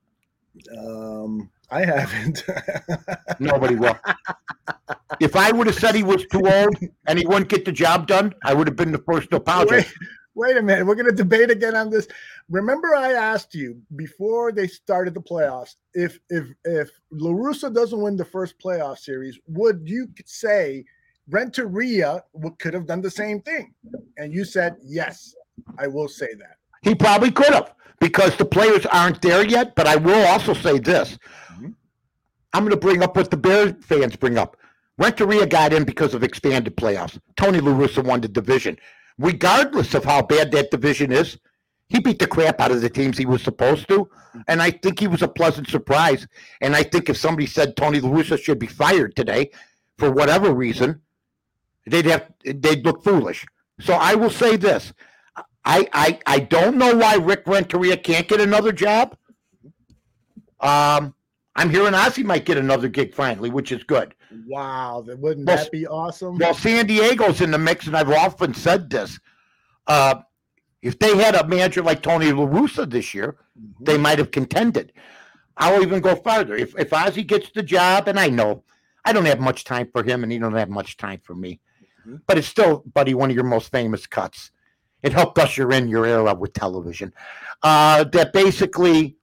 Um, I haven't. Nobody will. if I would have said he was too old and he wouldn't get the job done, I would have been the first to apologize. wait, wait a minute. We're going to debate again on this. Remember, I asked you before they started the playoffs if if if La Russa doesn't win the first playoff series, would you say Renteria could have done the same thing? And you said yes. I will say that. He probably could have because the players aren't there yet. But I will also say this: Mhm. I'm going to bring up what the Bears fans bring up. Renteria got in because of expanded playoffs. Tony La Russa won the division, regardless of how bad that division is. He beat the crap out of the teams he was supposed to, and I think he was a pleasant surprise. And I think if somebody said Tony La should be fired today for whatever reason, they'd have they'd look foolish. So I will say this: I I, I don't know why Rick Renteria can't get another job. Um, I'm hearing Ozzie might get another gig finally, which is good. Wow, that wouldn't Well, that be awesome? Well, San Diego's in the mix, and I've often said this. Uh, if they had a manager like Tony La Russa this year, Mhm. they might have contended. I'll even go farther. If if Ozzie gets the job, and I know I don't have much time for him, and he don't have much time for me, Mhm. but it's still, buddy, one of your most famous cuts. It helped usher in your era with television. Uh, that basically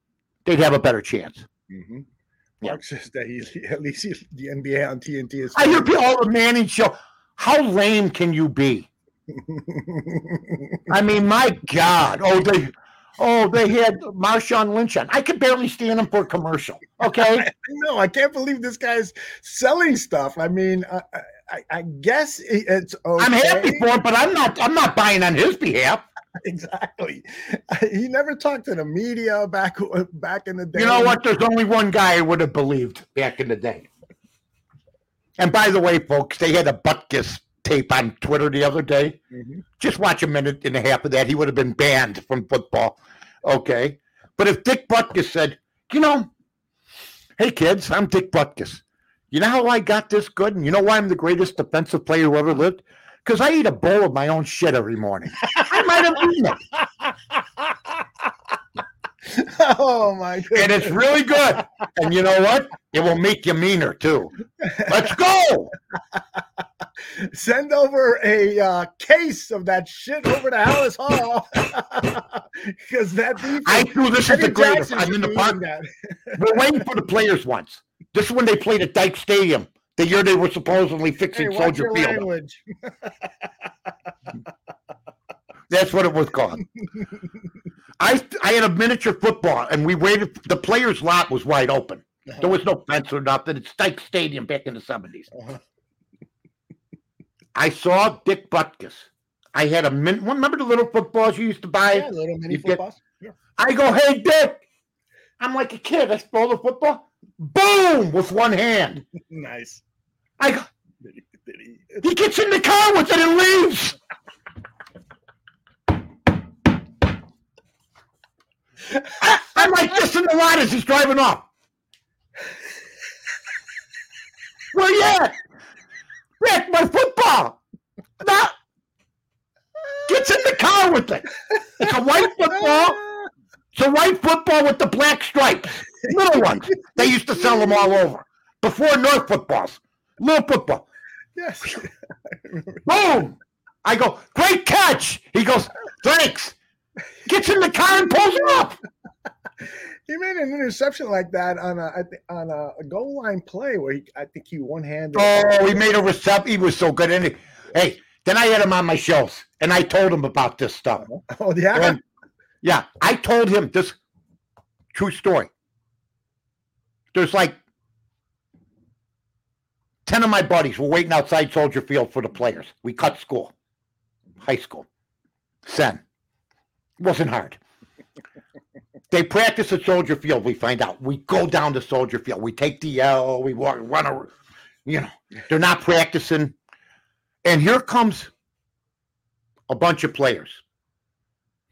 they'd have a better chance. Mhm. Yeah. Says that he at least he, the NBA on TNT is. I hear people all the Manning show. How lame can you be? I mean, my God. Oh, they oh, they had Marshawn Lynch on. I could barely stand him for a commercial. Okay. no, I can't believe this guy's selling stuff. I mean, I, I, I guess it's okay. I'm happy for him, but I'm not I'm not buying on his behalf. Exactly. He never talked to the media back back in the day. You know what? There's only one guy I would have believed back in the day. And by the way, folks, they had a Butkus tape on Twitter the other day. Mhm. Just watch a minute and a half of that. He would have been banned from football. Okay. But if Dick Butkus said, you know, hey kids, I'm Dick Butkus. You know how I got this good? And you know why I'm the greatest defensive player who ever lived? Because I eat a bowl of my own shit every morning. I might have eaten it. oh my goodness. And it's really good. And you know what? It will make you meaner too. Let's go. Send over a uh, case of that shit over to Halas Hall because that defense. I threw this is the greatest. I'm in the park. We're waiting for the players once. This is when they played at Dyche Stadium, the year they were supposedly fixing watch Soldier Field. That's what it was called. I I had a miniature football, and we waited. The players' lot was wide open. There was no fence or nothing. It's Dyche Stadium back in the 70s. Uh-huh. I saw Dick Butkus. I had a min. Remember the little footballs you used to buy? Yeah, little mini You get- footballs. Yeah. I go, hey, Dick. I'm like a kid. I throw the football. Boom! With one hand. Nice. I he- did he- he gets in the car with it and leaves. I- I'm like this in the lot as he's driving off. Where you at? Rick, my football. No. Gets in the car with it. It's a white football. It's a white football with the black stripes. Little ones. They used to sell them all over. Before North footballs. Little football. Yes. Boom! I go, great catch. He goes, thanks. Gets in the car and pulls it up. He made an interception like that on a on a, a goal line play where he I think he one handed. Oh, he made a reception. He was so good. And he- hey, then I had him on my shows and I told him about this stuff. Oh yeah. And yeah, I told him this true story. There's like 10 of my buddies were waiting outside Soldier Field for the players. We cut school, high school. Senn. Wasn't hard. They practice at Soldier Field. We find out. We go down to Soldier Field. We take the L. We walk, run. A, you know, they're not practicing. And here comes a bunch of players.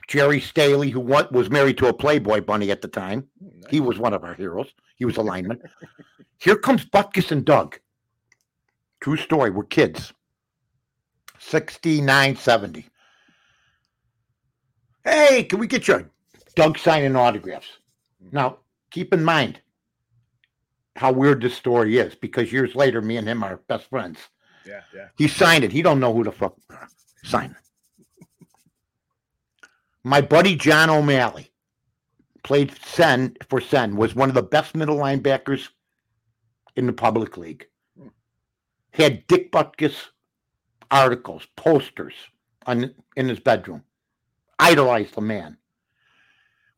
Jerry Staley, who wa- was married to a Playboy bunny at the time, he was one of our heroes. He was a lineman. Here comes Butkus and Doug. True story. We're kids. 69, 70. Hey, can we get your Doug signing autographs? Mm-hmm. Now, keep in mind how weird this story is because years later, me and him are best friends. Yeah, yeah. He signed it. He don't know who the fuck signed it. My buddy John O'Malley played Senn for Senn, was one of the best middle linebackers in the public league. Had Dick Butkus articles, posters on in his bedroom. Idolized the man.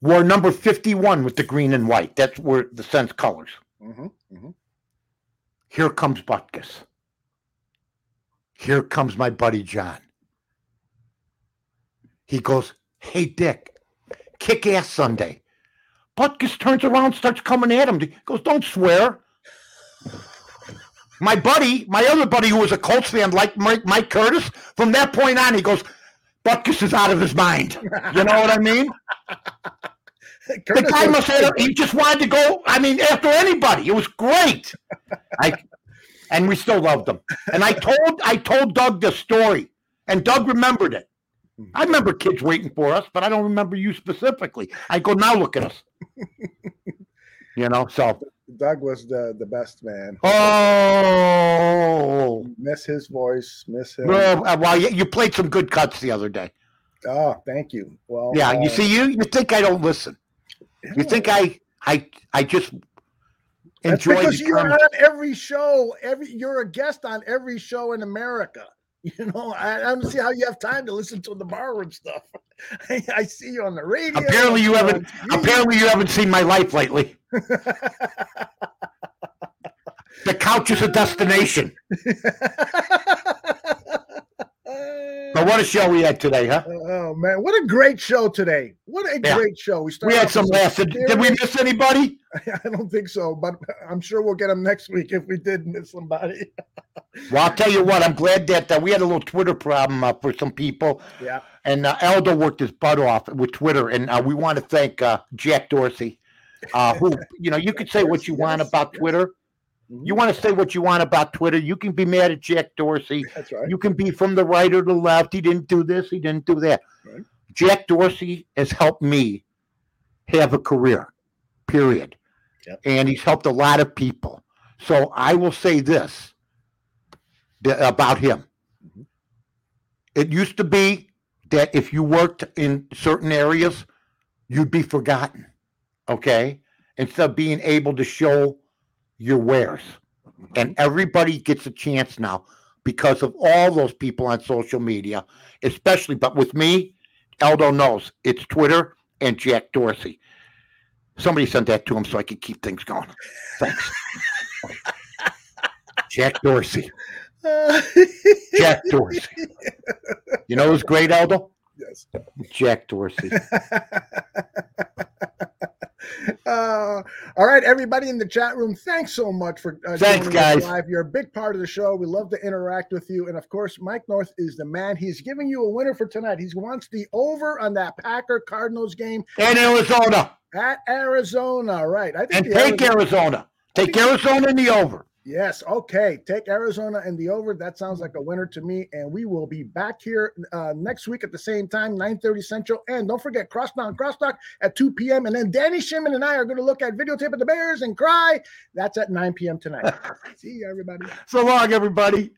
Wore number 51 with the green and white. That's where the Senn's colors. hmm hmm Here comes Butkus. Here comes my buddy John. He goes, Hey, Dick, kick ass Sunday. Butkus turns around, starts coming at him. He goes, Don't swear. My buddy, my other buddy who was a Colts fan, like Mike, Mike Curtis, from that point on, he goes, Butkus is out of his mind. You know what I mean? The guy must have, he just wanted to go, I mean, after anybody. It was great. I, and we still loved him. And I told I told Doug the story, and Doug remembered it. I remember kids waiting for us, but I don't remember you specifically. I go, now look at us. You know, so Doug was the the best man. oh, Miss his voice. Miss him. well, uh, well, you, you played some good cuts the other day. Oh, thank you. Well, Yeah, uh, you see, you you think I don't listen? You think I I I just That's enjoy because the you're on every show. Every you're a guest on every show in America. You know, I, I don't see how you have time to listen to the barroom stuff. I, I see you on the radio. Apparently, you haven't. TV. Apparently, you haven't seen my life lately. The couch is a destination. But what a show we had today, huh? Oh man, what a great show today! What a Yeah. great show. We started. We had some laughs. Did, did we miss anybody? I don't think so, but I'm sure we'll get them next week if we did miss somebody. Well, I'll tell you what. I'm glad that uh, we had a little Twitter problem uh, for some people, Yeah. and uh, Aldo worked his butt off with Twitter, and uh, we want to thank uh, Jack Dorsey, uh, who you know you could say what you want about yes. Twitter. You want to say what you want about Twitter. You can be mad at Jack Dorsey. That's right. You can be from the right or the left. He didn't do this. He didn't do that. Right. Jack Dorsey has helped me have a career, period. Yep. And he's helped a lot of people. So I will say this about him. Mm-hmm. It used to be that if you worked in certain areas, you'd be forgotten. Okay. Instead of being able to show your wares. Mm-hmm. And everybody gets a chance now because of all those people on social media, especially, but with me, Aldo knows it's Twitter and Jack Dorsey. Somebody sent that to him so I could keep things going. Thanks. Jack Dorsey. Jack Dorsey. You know who's great, Aldo? yes. Jack Dorsey. Uh, all right, everybody in the chat room, thanks so much for uh, Thanks, joining us guys. live. You're a big part of the show. We love to interact with you, and of course, Mike North is the man. He's giving you a winner for tonight. He wants the over on that Packer Cardinals game in Arizona. at Arizona. Right? I think And take Arizona- Arizona. Take Arizona in the over. Yes. Okay. Take Arizona and the over. That sounds like a winner to me. And we will be back here uh, next week at the same time, 9:30 Central. And don't forget Crossdown Crosstalk at 2 p.m. And then Danny Shimon and I are going to look at videotape of the Bears and cry. That's at 9 p.m. tonight. See you, everybody. So long, everybody.